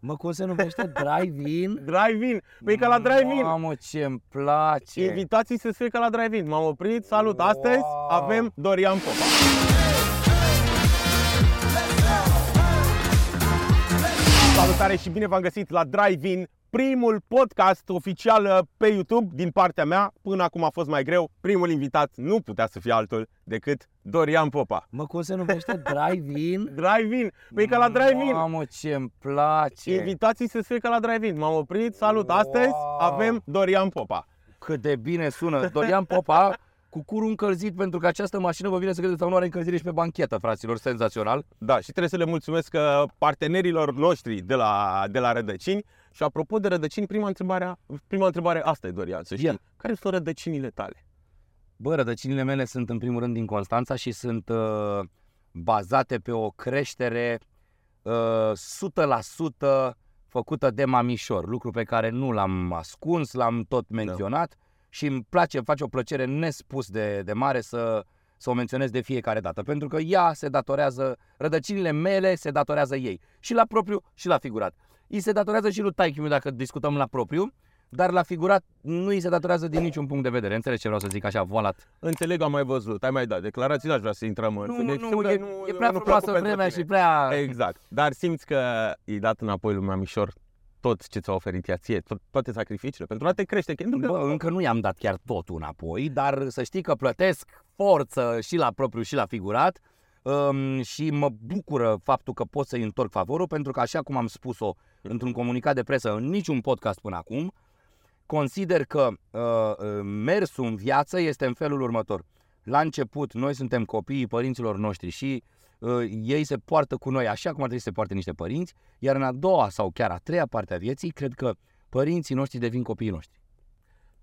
Mă, cum se numește? Drive-in? Drive-in. Păi ca la drive-in. Mamă, ce-mi place. Invitații să fie ca la drive-in. M-am oprit, salut. Astăzi Wow. avem Dorian Popa. Salutare și bine v-am găsit la Drive-In, primul podcast oficial uh, pe YouTube din partea mea. Până acum a fost mai greu. Primul invitat nu putea să fie altul decât Dorian Popa. Mă, cum se numește? Drive-in? Drive-in. Păi ca la drive-in. Mamă, ce-mi place. Invitații să fie ca la drive-in. M-am oprit, salut. Astăzi Wow. avem Dorian Popa. Cât de bine sună. Dorian Popa cu curul încălzit pentru că această mașină vă vine să credeți sau nu are încălzire și pe banchetă, fraților. Senzațional. Da, și trebuie să le mulțumesc uh, partenerilor noștri de la, de la Rădăcini. Și apropo de rădăcini, prima întrebare, prima întrebare asta e, Dorian, să știi. Ia. Care sunt rădăcinile tale? Bă, rădăcinile mele sunt în primul rând din Constanța și sunt uh, bazate pe o creștere uh, 100% făcută de mamișor, lucru pe care nu l-am ascuns, l-am tot menționat și îmi place, îmi face o plăcere nespus de, de mare să, să o menționez de fiecare dată, pentru că ea se datorează, rădăcinile mele se datorează ei, și la propriu și la figurat. Îi se datorează și lui taichi dacă discutăm la propriu, dar la figurat nu îi se datorează din niciun punct de vedere. Înțelegi ce vreau să zic așa, volat. Înțeleg, am mai văzut, ai mai dat declarații, n-aș vrea să intrăm în Nu, subiect. nu, Știu că e, e prea nu frumoasă preocupă vremea pentru și tine. prea... Exact, dar simți că i dat înapoi lui Mamișor tot ce ți-a oferit ea ție, tot, toate sacrificiile, pentru a te crește. Pentru că Bă, încă nu i-am dat chiar totul înapoi, dar să știi că plătesc forță și la propriu și la figurat um, și mă bucură faptul că pot să-i întorc favorul, pentru că așa cum am spus-o într-un comunicat de presă în niciun podcast până acum, consider că uh, uh, mersul în viață este în felul următor. La început, noi suntem copiii părinților noștri și uh, ei se poartă cu noi așa cum ar trebui să se poarte niște părinți, iar în a doua sau chiar a treia parte a vieții, cred că părinții noștri devin copiii noștri.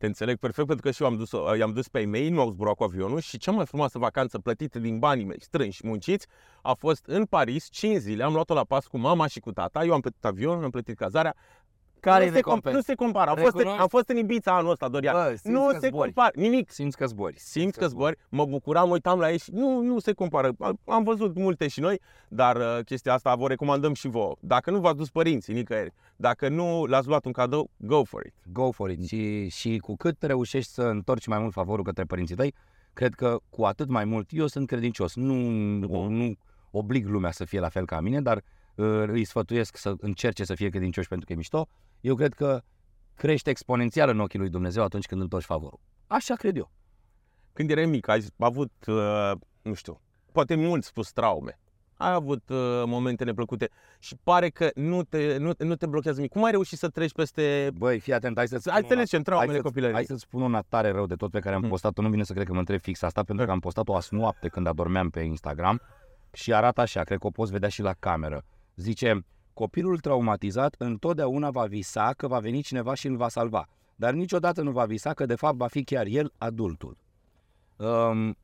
Te înțeleg perfect pentru că și eu am dus, i-am dus pe ei mei, nu au zburat cu avionul și cea mai frumoasă vacanță plătită din banii mei strânși și munciți a fost în Paris, 5 zile, am luat-o la pas cu mama și cu tata, eu am plătit avionul, am plătit cazarea. Care nu, se, com- nu se compară, am fost, în, Recunoști? am fost în Ibiza anul ăsta, Dorian. Bă, simți nu că se zbori. compară, nimic. Simți că zbori. Simți că zbori, mă bucuram, mă uitam la ei și nu, nu se compară. Am văzut multe și noi, dar uh, chestia asta vă recomandăm și vouă. Dacă nu v-ați dus părinții nicăieri, dacă nu l-ați luat un cadou, go for it. Go for it. Și, și cu cât reușești să întorci mai mult favorul către părinții tăi, cred că cu atât mai mult, eu sunt credincios, nu, Mhm. nu oblig lumea să fie la fel ca mine, dar uh, îi sfătuiesc să încerce să fie credincioși pentru că e mișto. Eu cred că crește exponențial în ochii lui Dumnezeu atunci când întorci favorul. Așa cred eu. Când erai mic, ai avut, uh, nu știu, poate mult spus traume. Ai avut uh, momente neplăcute și pare că nu te, nu, nu te blochează nimic. Cum ai reușit să treci peste... Băi, fii atent, hai să-ți Hai spun să una- zicem traumele hai să-ți- copilăriei. Hai să-ți spun una tare rău de tot pe care am Hmm. postat-o. Nu vine să cred că mă întreb fix asta, pentru că am postat-o azi noapte când adormeam pe Instagram și arată așa, cred că o poți vedea și la cameră. Zice, copilul traumatizat întotdeauna va visa că va veni cineva și îl va salva, dar niciodată nu va visa că de fapt va fi chiar el adultul. Um,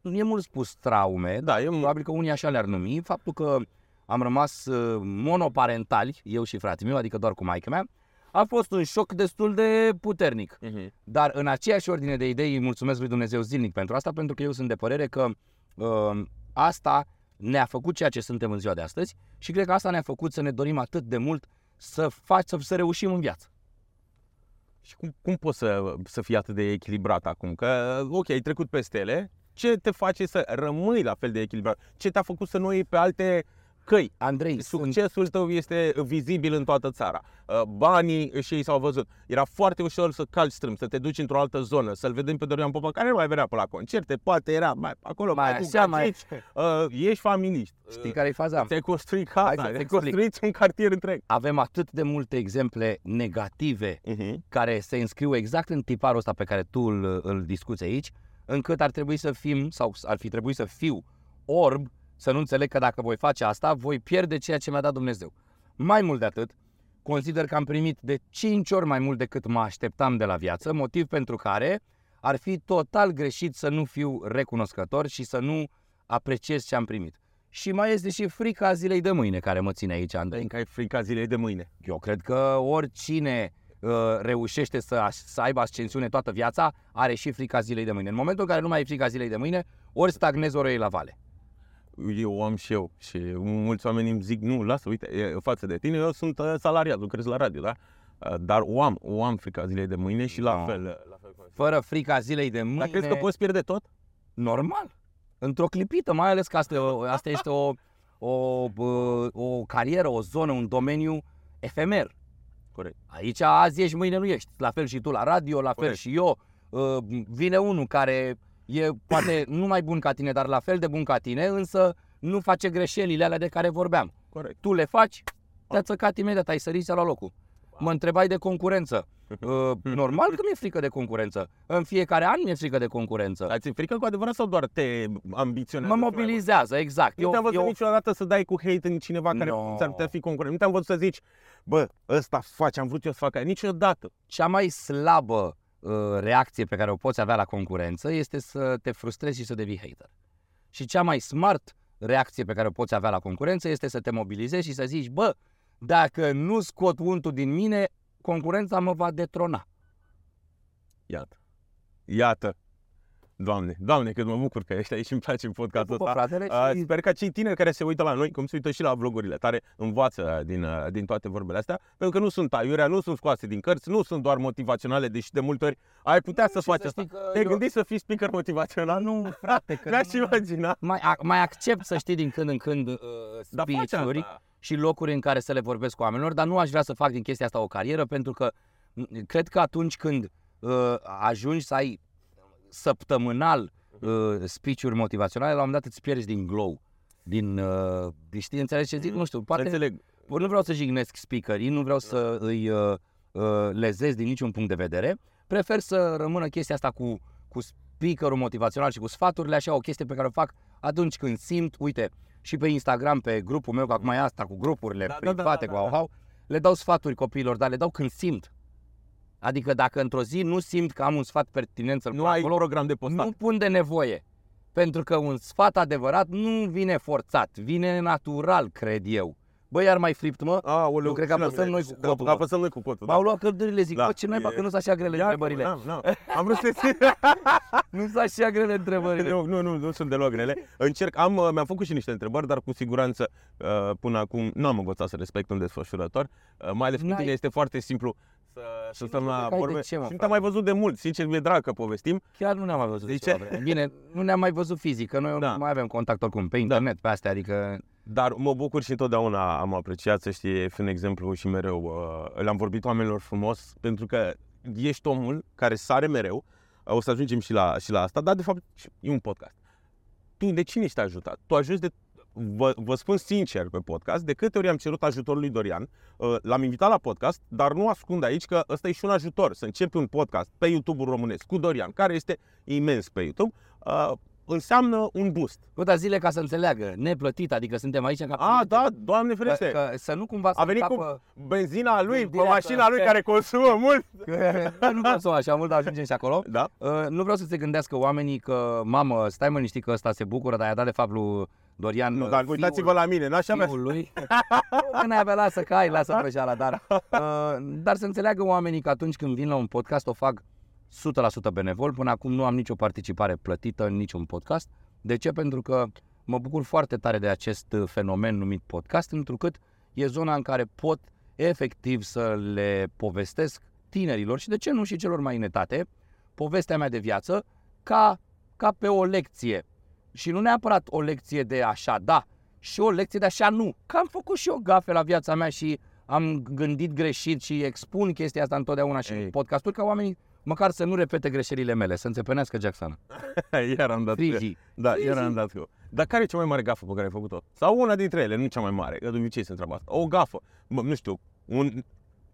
nu e mult spus traume, Da, e un... probabil că unii așa le-ar numi, faptul că am rămas uh, monoparentali, eu și fratele meu, adică doar cu maica mea, a fost un șoc destul de puternic. Mhm. Dar în aceeași ordine de idei îi mulțumesc lui Dumnezeu zilnic pentru asta, pentru că eu sunt de părere că uh, asta ne-a făcut ceea ce suntem în ziua de astăzi și cred că asta ne-a făcut să ne dorim atât de mult să, faci, să, să reușim în viață. Și cum, cum poți să, să fii atât de echilibrat acum? Că, ok, ai trecut peste ele, ce te face să rămâi la fel de echilibrat? Ce te-a făcut să nu iei pe alte căi? Andrei, sunt, Succesul tău este vizibil în toată țara. Uh, Banii și ei s-au văzut. Era foarte ușor să calci strâm, să te duci într-o altă zonă, să-l vedem pe Dorian Popa, care nu mai venea pe la concerte, poate era mai acolo, Mai mai, cu așa, mai- gagici. Uh, ești familist. știi care e faza? Ți-ai construit Hai casa, să-ți ți-ai explic. construit un cartier întreg. Avem atât de multe exemple negative Uh-huh. care se înscriu exact în tiparul ăsta pe care tu îl, îl discuți aici, încât ar trebui să fim, sau ar fi trebuit să fiu orb, să nu înțeleg că dacă voi face asta, voi pierde ceea ce mi-a dat Dumnezeu. Mai mult de atât, consider că am primit de 5 ori mai mult decât mă așteptam de la viață, motiv pentru care ar fi total greșit să nu fiu recunoscător și să nu apreciez ce am primit. Și mai este și frica zilei de mâine care mă ține aici, Andrei. Încă ai frica zilei de mâine. Eu cred că oricine uh, reușește să, aș- să aibă ascensiune toată viața, are și frica zilei de mâine. În momentul în care nu mai ai frica zilei de mâine, ori stagnezi, ori o iei la vale. Eu am și eu și mulți oameni îmi zic, nu, lasă, uite, e, față de tine, eu sunt uh, salariat, lucrez la radio, da? Uh, Dar o am, o am frica zilei de mâine și la Da. fel. La fel cum- Fără frica zilei de mâine. Dar crezi că poți pierde tot? Normal. Într-o clipită, mai ales că asta, e o- asta este o, o, bă, o carieră, o zonă, un domeniu efemer. Corect. Aici azi ești, mâine nu ești. La fel și tu la radio, la fel Corect. și eu. Uh, Vine unul care e poate nu mai bun ca tine, dar la fel de bun ca tine, însă nu face greșelile alea de care vorbeam. Corect. Tu le faci, te-a țăcat imediat, ai sărit la locul. Mă întrebai de concurență. Uh, normal că mi-e frică de concurență. În fiecare an mi-e frică de concurență. Dar ți-e frică cu adevărat sau doar te ambiționează? Mă mobilizează, exact. Nu te-am văzut niciodată să dai cu hate în cineva care No. ți-ar putea fi concurent. Nu te-am văzut să zici, bă, ăsta face, am vrut eu să fac aia. Niciodată. cea mai slabă uh, reacție pe care o poți avea la concurență este să te frustrezi și să devii hater. Și cea mai smart reacție pe care o poți avea la concurență este să te mobilizezi și să zici, bă, dacă nu scot untul din mine, concurența mă va detrona. Iată. Iată. Doamne, doamne, cât mă bucur că ești aici și îmi place podcastul Pupă, ăsta. fratele, Uh, și sper că cei tineri care se uită la noi, cum se uită și la vlogurile tare, învață din, uh, din toate vorbele astea, pentru că nu sunt aiurea, nu sunt scoase din cărți, nu sunt doar motivaționale, deși de multe ori ai putea să și faci să asta. știi că Te-ai eu- gândit să fii speaker motivațional? Nu, frate, că Mi-aș nu- imagina. mai, a- mai accept să știi din când în când uh, Dar faci speech-uri asta. și locuri în care să le vorbesc cu oamenilor, dar nu aș vrea să fac din chestia asta o carieră, pentru că m, cred că atunci când uh, ajungi să ai săptămânal uh, speech-uri motivaționale, la un moment dat îți pierzi din glow. Din, uh, din știi, înțelegi ce zic? Nu știu, poate Înțeleg. nu vreau să jignesc speakerii, nu vreau să îi uh, uh, lezez din niciun punct de vedere. Prefer să rămână chestia asta cu, cu speakerul motivațional și cu sfaturile, așa o chestie pe care o fac atunci când simt, uite, și pe Instagram, pe grupul meu, că acum e asta cu grupurile Da, da, da, private, da, cu da, au-hau, le dau sfaturi copiilor, dar le dau când simt. Adică dacă într-o zi nu simt că am un sfat pertinent să-l Nu pun ai acolo, program de postat. nu pun de nevoie. Pentru că un sfat adevărat nu vine forțat, vine natural, cred eu. Băi, iar mai fript, mă? Aoleu, Eu cred că și la apăsăm mine. noi cu Da, cotul, mă. Apăsăm noi cu cotul. M-au luat căldurile, zic, Da. bă, ce naiba, E- că nu sunt așa grele Ia, întrebările. Na, na. Am vrut să Nu sunt așa grele întrebările. nu, nu, nu, nu sunt deloc grele. Încerc, am, uh, mi-am făcut și niște întrebări, dar cu siguranță uh, până acum nu am învățat să respect un desfășurător. Uh, Mai ales cu N-ai- tine este foarte simplu să, să nu stăm știu la că ai de vorbe. ce, mă, și nu frate. te-am mai văzut de mult, sincer, mi-e drag că povestim. Chiar nu ne-am mai văzut De de ce? ceva vreme. Bine, nu ne-am mai văzut fizic, că noi Da. nu mai avem contact oricum pe internet, pe astea, adică... Dar mă bucur și întotdeauna am apreciat să știi, fi un exemplu și mereu uh, le-am vorbit oamenilor frumos, pentru că ești omul care sare mereu, uh, o să ajungem și la, și la asta, dar de fapt e un podcast. Tu de cine ești ajutat? Tu ajuți de Vă, vă spun sincer pe podcast, de câte ori am cerut ajutorul lui Dorian, uh, l-am invitat la podcast, dar nu ascund aici că ăsta e și un ajutor, să începi un podcast pe YouTube-ul românesc cu Dorian, care este imens pe YouTube, uh, înseamnă un boost. Bă, dar zile ca să înțeleagă, neplătit, adică suntem aici ca A, da, Doamne că, ferește! că, să nu cumva să A venit încapă, cu benzina lui, pe Gândirea mașina asta. lui care consumă mult. că, nu vreau să o așa mult, dar ajungem și acolo. Da? Uh, nu vreau să se gândească oamenii că, mamă, stai mă liniștit că ăsta se bucură, dar i-a dat de fapt lui Dorian Nu, uh, dar uitați-vă la mine, n-așa avea. fiul lui. Nu ne avea, lasă că ai, lasă prăjeala, dar, uh, dar să înțeleagă oamenii că atunci când vin la un podcast o fac 100% benevol. Până acum nu am nicio participare plătită în niciun podcast. De ce? Pentru că mă bucur foarte tare de acest uh, fenomen numit podcast, întrucât e zona în care pot efectiv să le povestesc tinerilor și de ce nu și celor mai înetate povestea mea de viață ca, ca pe o lecție. Și nu neapărat o lecție de așa da, și o lecție de așa nu. Că am făcut și eu gafe la viața mea și am gândit greșit și expun chestia asta întotdeauna și Ei. în podcasturi ca oamenii măcar să nu repete greșelile mele, să înțepenească Jacksona. iar am dat cu ea. Frigi. Da, Frigi. iar am dat cu ea. Dar care e cea mai mare gafă pe care ai făcut-o? Sau una dintre ele, nu cea mai mare, că de obicei se întreabă asta. O gafă, mă, nu știu, un,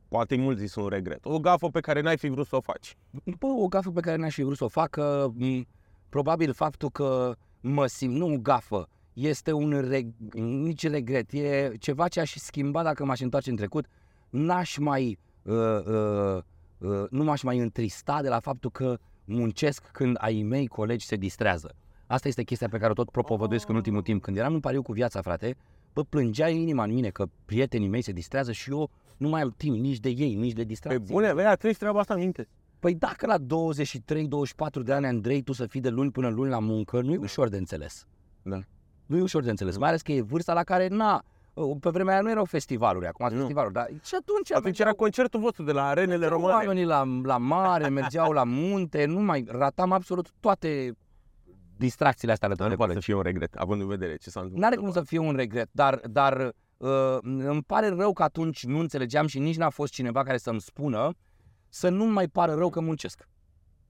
poate mult zis un regret. O gafă pe care n-ai fi vrut să o faci. Bă, o gafă pe care n-aș fi vrut să o facă, m, probabil faptul că mă simt, nu o gafă, este un reg- nici regret, e ceva ce aș schimba dacă m-aș întoarce în trecut, n-aș mai, uh, uh, uh, nu m-aș mai întrista de la faptul că muncesc când ai mei colegi se distrează. Asta este chestia pe care o tot propovăduiesc în ultimul timp. Când eram în pariu cu viața, frate, bă, plângea inima în mine că prietenii mei se distrează și eu nu mai am timp nici de ei, nici de Pe distracție. bune, vei, treci treaba asta în minte. Păi dacă la 23-24 de ani, Andrei, tu să fii de luni până luni la muncă, nu e ușor de înțeles. Da. Nu e ușor de înțeles, mai ales că e vârsta la care, na, pe vremea aia nu erau festivaluri, acum sunt Nu. festivaluri, dar și atunci... Atunci era concertul vostru de la arenele mergeau române. Oamenii la, la mare, mergeau la munte, nu mai ratam absolut toate distracțiile astea alături Dar de nu poate să colegi. fie un regret, având în vedere ce s-a întâmplat. N-are cum să fie un regret, dar, dar uh, îmi pare rău că atunci nu înțelegeam și nici n-a fost cineva care să-mi spună să nu mai pară rău că muncesc.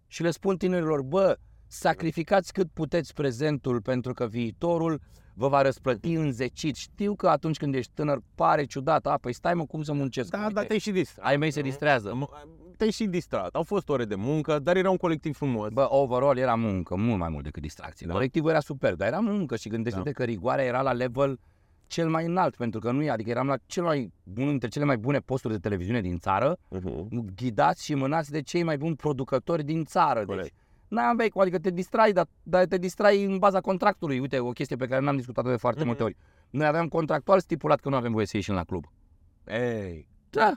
Și le spun tinerilor, bă, sacrificați cât puteți prezentul pentru că viitorul vă va răsplăti înzecit. Știu că atunci când ești tânăr pare ciudat, a, păi stai mă, cum să muncesc? Da, Uite, dar te-ai și distrat. ai mei se distrează. Am- Te-ai și distrat. Au fost ore de muncă, dar era un colectiv frumos. Bă, overall era muncă, mult mai mult decât distracție. Da. Colectivul era super, dar era muncă și gândește-te că rigoarea era la level cel mai înalt, pentru că nu e, adică eram la cel mai bun, dintre cele mai bune posturi de televiziune din țară, Uh-huh. ghidați și mânați de cei mai buni producători din țară. Corect. Deci, n-aveai cum, adică te distrai, dar, dar te distrai în baza contractului. Uite, o chestie pe care n-am discutat-o de foarte Mhm. multe ori. Noi aveam contractual stipulat că nu avem voie să ieșim la club. Ei, Da,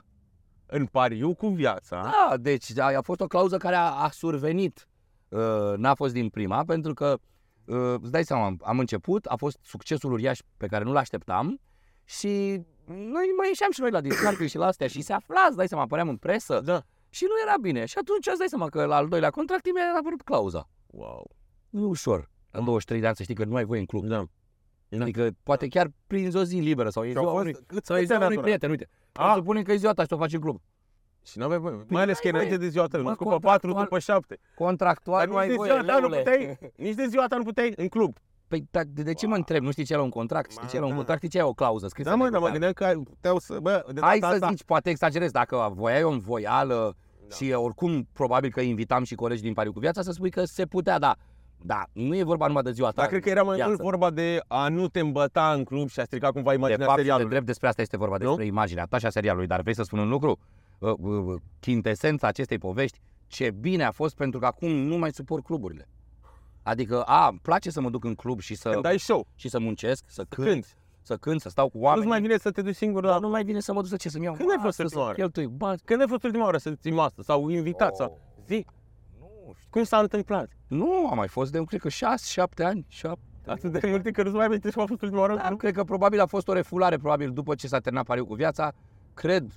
în pariu cu viața, Da, deci a, a fost o clauză care a, a survenit. Uh, n-a fost din prima, pentru că, uh, îți dai seama, am început, a fost succesul uriaș pe care nu-l așteptam și noi mai ieșeam și noi la discursul și la astea și se afla, îți dai seama, apăream în presă da. Și nu era bine. Și atunci îți dai seama că la al doilea contract mi-a apărut clauza. Wow. Nu e ușor. La 23 de ani să știi că nu ai voie în club. Da. Adică poate chiar prinzi o zi liberă sau e Și au ziua fost- unui, cât- sau e câți ziua ani unui atunci? prieten, uite. Ah. Să spunem că e ziua ta și o faci în club. Și n-aveai voie. Mai ales că e n-ai înainte voie. de ziua ta, Mă, nu după 4, contractual- după 7. Contractual Dar nu ai nici de voie, ziua ta nu leule. puteai, nici de ziua ta nu puteai în club. Păi da, de, de ce mă Wow. întreb? Nu știi ce era un contract? Știi Ma, ce era un da. contract? Știi ce era o clauză scrisă? Da, mă, pe dar mă hârtie? gândeam că puteau să... Bă, de Hai data să asta... zici, poate exagerez, dacă voiai o învoială Da. și oricum probabil că invitam și colegi din Pariu cu viața să spui că se putea, da. Da, nu e vorba numai de ziua ta. Dar cred că era mai viață. mult vorba de a nu te îmbăta în club și a strica cumva De imaginea fapt, și de serialului. drept despre asta este vorba, Nu? despre imaginea ta și a serialului. Dar vrei să spun un lucru? Uh, uh, uh, Chintesența acestei povești, ce bine a fost pentru că acum nu mai suport cluburile. Adică, a, îmi place să mă duc în club și să, Când ai show, și să muncesc, să cânt, când? să cânt, să stau cu Nu-ți oameni. mai vine să te duci singur Dar la... nu mai vine să mă duc să ce, să-mi iau Când ai fost masă, ultima să oară? cheltui bani. Când ai fost ultima oară să ții masă sau invitați sau... Zi, Nu, știu. cum s-a întâmplat? nu, am mai fost de, cred că 6-7 ani. 7. Atât de multe că nu-ți mai amintești cum a fost ultima oară? în Dar club? cred că probabil a fost o refulare, probabil după ce s-a terminat pariu cu viața. Cred,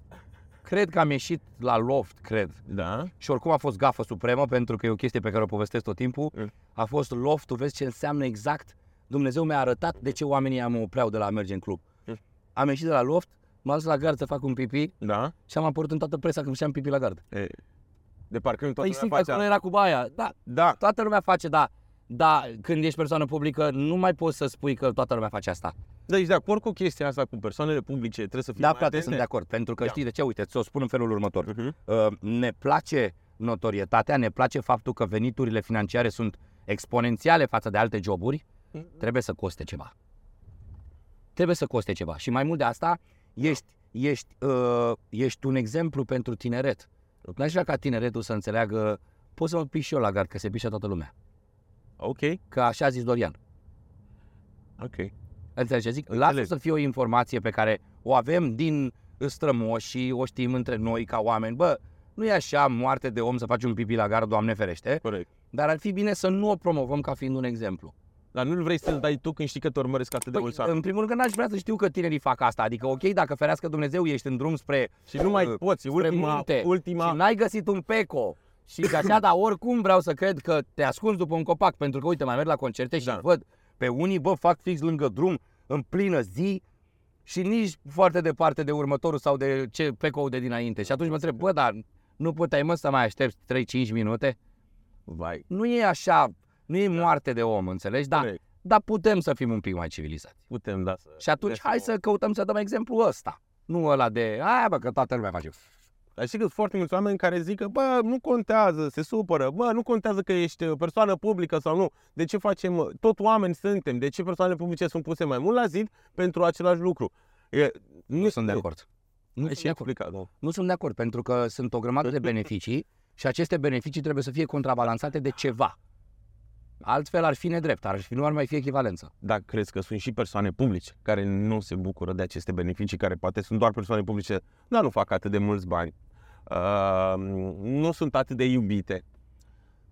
cred că am ieșit la loft, cred. Da. Și oricum a fost gafă supremă, pentru că e o chestie pe care o povestesc tot timpul. Mm. A fost loftul, vezi ce înseamnă exact. Dumnezeu mi-a arătat de ce oamenii mă opreau de la a merge în club. Mm. Am ieșit de la loft, m-am dus la gard să fac un pipi Da. și am apărut în toată presa când făceam pipi la gard. E, de parcă nu toată Păi lumea simt că face acolo asta. era cu baia. Da, Da. toată lumea face, da. Da, când ești persoană publică, nu mai poți să spui că toată lumea face asta. Deci de acord cu chestia asta, cu persoanele publice, trebuie să fii Da, mai frate, atente. sunt de acord. Pentru că Ia. știi de ce? Uite, ți-o spun în felul următor. Mhm. Uh, ne place notorietatea, ne place faptul că veniturile financiare sunt exponențiale față de alte joburi, trebuie să coste ceva. Trebuie să coste ceva. Și mai mult de asta, ești, ești, uh, ești un exemplu pentru tineret. N-aș vrea ca tineretul să înțeleagă, pot să mă piș și eu la gard, că se pișe toată lumea. Ok, Că așa a zis Dorian. ok. Înțelegi ce zic? Înțeleg. Lasă să fie o informație pe care o avem din strămoși și o știm între noi ca oameni. Bă, nu e așa moarte de om să faci un pipi la gard, Doamne ferește, Corect. dar ar fi bine să nu o promovăm ca fiind un exemplu. Dar nu-l vrei să-l dai tu când știi că te urmăresc atât de Păi, mulți oameni. în primul rând că n-aș vrea să știu că tinerii fac asta. Adică, ok, dacă ferească Dumnezeu, ești în drum spre Și nu mai uh, poți, spre ultima, munte ultima... și n-ai găsit un peco și că așa, dar oricum vreau să cred că te ascunzi după un copac, pentru că, uite, mai merg la concerte și Da. văd pe unii, bă, fac fix lângă drum, în plină zi și nici foarte departe de următorul sau de ce peco de dinainte. Și atunci mă întreb, bă, dar nu puteai, mă, să mai aștepți 3-5 minute? Vai. Nu e așa, nu e moarte de om, înțelegi? Dar, Corect. dar putem să fim un pic mai civilizați. Putem, da. Să... Și atunci hai să căutăm să dăm exemplu ăsta. Nu ăla de, aia bă, că toată lumea face. Dar știi că sunt foarte mulți oameni care zic că, bă, nu contează, se supără, bă, nu contează că ești uh, persoană publică sau nu. De ce facem, uh, tot oameni suntem, de ce persoanele publice sunt puse mai mult la zid pentru același lucru? E, Nu sunt de e- acord. Nu Ai sunt și de acord. explicat, nu? Nu sunt de acord, pentru că sunt o grămadă de beneficii și aceste beneficii trebuie să fie contrabalansate de ceva. Altfel ar fi nedrept, ar fi, nu ar mai fi echivalență. Dar crezi că sunt și persoane publice care nu se bucură de aceste beneficii, care poate sunt doar persoane publice, dar nu fac atât de mulți bani, uh, nu sunt atât de iubite.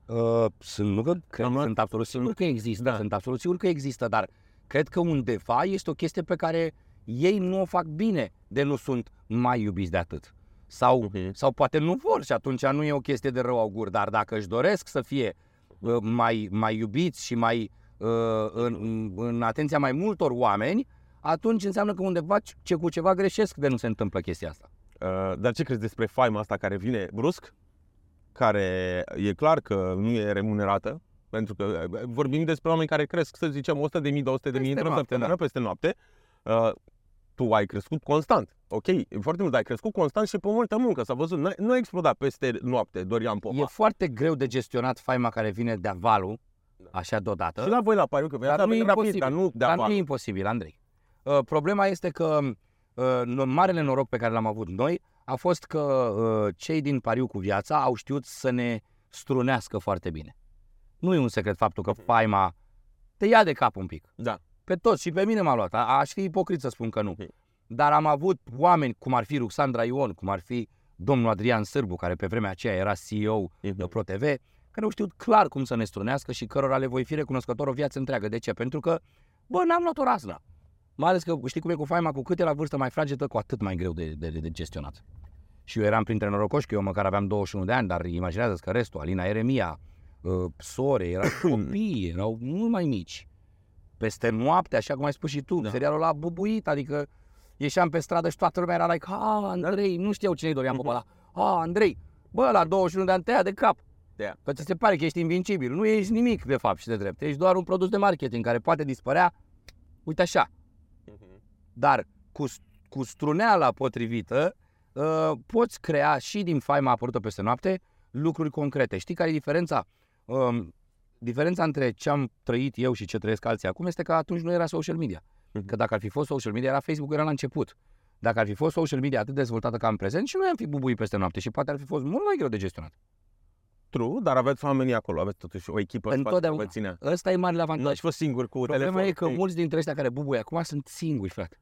Uh, sunt, nu că cred, Am luat- sunt absolut sigur că există, Da. sunt absolut sigur că există, dar Cred că undeva este o chestie pe care ei nu o fac bine de nu sunt mai iubiți de atât. Sau, Mhm. sau poate nu vor și atunci nu e o chestie de rău augur, dar dacă își doresc să fie uh, mai, mai iubiți și mai uh, în, în atenția mai multor oameni, atunci înseamnă că undeva ce cu ceva greșesc de nu se întâmplă chestia asta. Uh, dar ce crezi despre faima asta care vine brusc? Care e clar că nu e remunerată, pentru că uh, vorbim despre oameni care cresc, să zicem, 100 de mii, 200 de mii Peste într-o noapte, săptămână, da. peste noapte. Uh, tu ai crescut constant. Ok, e foarte mult, dar ai crescut constant și pe multă muncă. S-a văzut, nu, nu a explodat peste noapte Dorian Popa. E foarte greu de gestionat faima care vine de valul, așa deodată. Și la voi la pariu, că Dar dar nu e rapid, imposibil. dar nu de Dar nu afară. e imposibil, Andrei. Uh, problema este că uh, no- marele noroc pe care l-am avut noi a fost că uh, cei din pariu cu viața au știut să ne strunească foarte bine. Nu e un secret faptul că faima te ia de cap un pic. Da. Pe toți și pe mine m-a luat. A- Aș fi ipocrit să spun că nu. Ok. Dar am avut oameni cum ar fi Ruxandra Ion, cum ar fi domnul Adrian Sârbu, care pe vremea aceea era CEO de Mhm. ProTV, care au știut clar cum să ne strunească și cărora le voi fi recunoscător o viață întreagă. De ce? Pentru că, bă, n-am luat o razna. Mai ales că știi cum e cu faima, cu cât e la vârstă mai fragedă, cu atât mai greu de, de, de gestionat. Și eu eram printre norocoși, că eu măcar aveam 21 de ani, dar imaginează că restul, Alina Eremia, uh, sore, erau copii, erau mult mai mici. Peste noapte, așa cum ai spus și tu, Da. da. serialul ăla a bubuit, adică ieșeam pe stradă și toată lumea era like, a, Andrei, nu știau cine-i Dorian Popa ăla. A, Andrei, bă, la 21 de ani te ia de cap. Da. Că ți se pare că ești invincibil. Nu ești nimic, de fapt, și de drept. Ești doar un produs de marketing care poate dispărea, uite așa. Dar cu, cu struneala potrivită, uh, poți crea și din faima apărută peste noapte lucruri concrete. Știi care e diferența? Um, diferența între ce am trăit eu și ce trăiesc alții acum este că atunci nu era social media. Mhm. Că dacă ar fi fost social media, era Facebook, era la început. Dacă ar fi fost social media atât de dezvoltată ca în prezent, și noi am fi bubuit peste noapte și poate ar fi fost mult mai greu de gestionat. True, dar aveți oamenii acolo, aveți totuși o echipă în spate Întotdeauna. care vă ținea. Ăsta e marele Nu avantaj. ați fost singur cu Problema telefon. e că mulți dintre ăștia care bubuie acum sunt singuri, frate.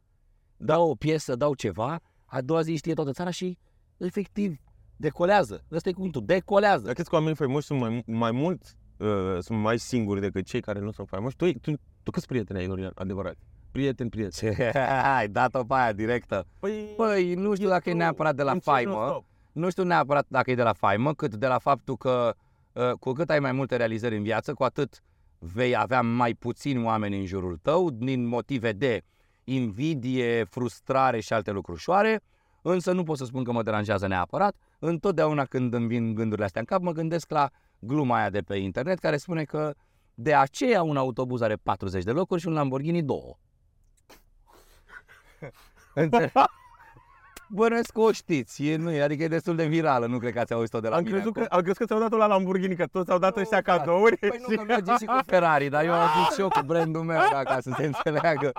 Dau o piesă, dau ceva, a doua zi știe toată țara și efectiv decolează. Ăsta e cuvântul, decolează. Dar crezi că oamenii faimoși sunt mai, mai mult, uh, sunt mai singuri decât cei care nu sunt faimoși? Tu, tu, tu câți prieteni ai, Dorian, adevărat? Prieten, prieten. Ce? Ai dat-o pe aia directă. Păi, Păi, nu știu dacă e neapărat de la faimă, nu știu neapărat dacă e de la faimă, cât de la faptul că uh, cu cât ai mai multe realizări în viață, cu atât vei avea mai puțini oameni în jurul tău, din motive de invidie, frustrare și alte lucruri ușoare, însă nu pot să spun că mă deranjează neapărat. Întotdeauna când îmi vin gândurile astea în cap, mă gândesc la gluma aia de pe internet care spune că de aceea un autobuz are 40 de locuri și un Lamborghini 2. Înțelegi? Bănuiesc că o știți, e, nu e, adică e destul de virală, nu cred că ați auzit-o de la Am mine crezut, că, acum. am crezut că ți-au dat-o la Lamborghini, că toți au dat Nu, ăștia frate. cadouri. Păi nu, că merge și cu Ferrari, dar eu am zis și eu cu brandul meu, da, ca să se înțeleagă.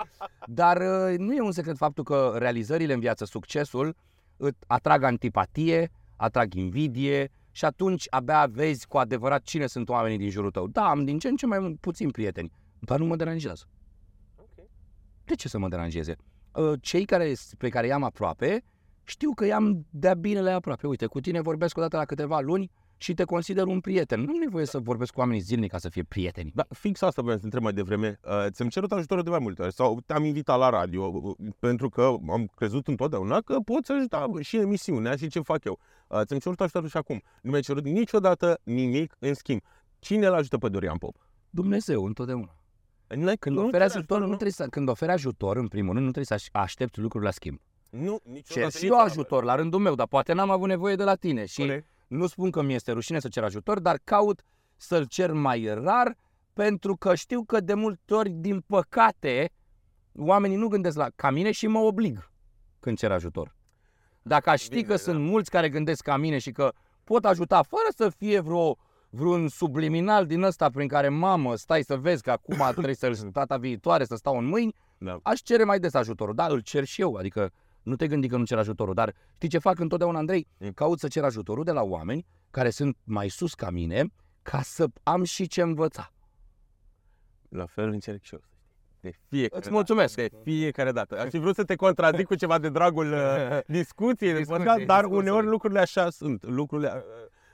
Dar uh, nu e un secret faptul că realizările în viață, succesul, îți atrag antipatie, atrag invidie și atunci abia vezi cu adevărat cine sunt oamenii din jurul tău. Da, am din ce în ce mai puțini prieteni, dar nu mă deranjează. De ce să mă deranjeze? Uh, Cei care, pe care i-am aproape, știu că i-am de-a binele aproape. Uite, cu tine vorbesc o dată la câteva luni și te consider un prieten. Nu am nevoie să vorbesc cu oamenii zilnic ca să fie prieteni. Da, fix asta vreau să întreb mai devreme. Uh, ți-am cerut ajutorul de mai multe ori sau te-am invitat la radio uh, pentru că am crezut întotdeauna că poți ajuta și emisiunea și ce fac eu. Uh, ți-am cerut ajutorul și acum. Nu mi-ai cerut niciodată nimic în schimb. Cine îl ajută pe Dorian Pop? Dumnezeu, întotdeauna. N-ai- Când nu oferi ceri ajutor, nu nu? trebuie să, când oferi ajutor, în primul rând, nu trebuie să aș- aștepți lucruri la schimb. Nu, Cer niciodată. și eu ajutor la rândul meu, dar poate n-am avut nevoie de la tine și Corect. nu spun că mi este rușine să cer ajutor, dar caut să-l cer mai rar pentru că știu că de multe ori, din păcate, oamenii nu gândesc la ca mine și mă oblig când cer ajutor. Dacă aș ști Bine, că da. sunt mulți care gândesc ca mine și că pot ajuta fără să fie vreo vreun subliminal din ăsta prin care, mamă, stai să vezi că acum trebuie să-l data viitoare să stau în mâini, Da. aș cere mai des ajutorul. Da, îl cer și eu, adică nu te gândi că nu cer ajutorul, dar știi ce fac întotdeauna, Andrei? Mm. Caut să cer ajutorul de la oameni care sunt mai sus ca mine, ca să am și ce învăța. La fel încerc și eu. să știi. De fiecare Îți mulțumesc. Dată. De fiecare dată. Aș fi vrut să te contrazic cu ceva de dragul uh, discuției, de Discuții, podcast, dar discuții. uneori lucrurile așa sunt. Lucrurile, uh,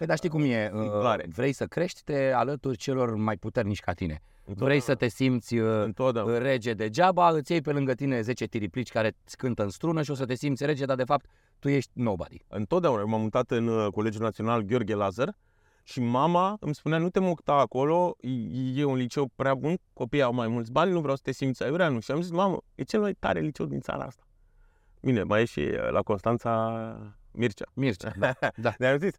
Păi, dar știi cum e, uh, Clare. vrei să crești, te alături celor mai puternici ca tine. Vrei să te simți uh, Întotdeauna. rege degeaba, îți iei pe lângă tine 10 tiriplici care îți cântă în strună și o să te simți rege, dar de fapt tu ești nobody. Întotdeauna. Eu m-am mutat în uh, Colegiul Național Gheorghe Lazar și mama îmi spunea, nu te muta acolo, e- e un liceu prea bun, copiii au mai mulți bani, nu vreau să te simți aiureanu. Și am zis, mamă, e cel mai tare liceu din țara asta. Bine, mai e și uh, la Constanța Mircea. Mircea, da. da. Ne-am zis,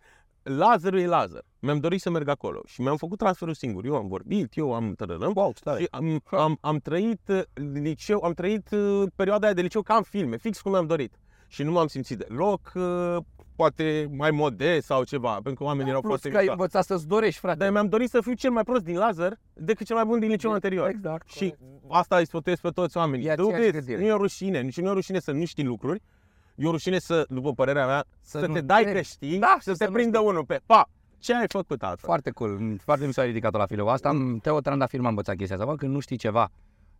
Lazarul e Lazar. Mi-am dorit să merg acolo și mi-am făcut transferul singur. Eu am vorbit, eu am tărărăm Wow, și am, am, am trăit uh, liceu, am trăit uh, perioada aia de liceu ca în filme, fix cum mi-am dorit. Și nu m-am simțit deloc, uh, poate mai modest sau ceva, pentru că oamenii erau Plus foarte că ai mișto. învățat să-ți dorești, frate. Dar mi-am dorit să fiu cel mai prost din Lazar decât cel mai bun din liceul anterior. Exact. Și asta îi sfătuiesc pe toți oamenii. E aceeași Dubiți, gândire. nu e o rușine, nici nu e o rușine să nu știi lucruri. E o rușine să, după părerea mea, să, Să să nu te dai trebuie. că știi Da, și să și te să nu prindă știi. unul pe pa. Ce ai făcut asta? Foarte cool. Foarte mi s-a ridicat la filul asta. Mm. Teo Trandafir m-a învățat chestia asta. Bă, când nu știi ceva,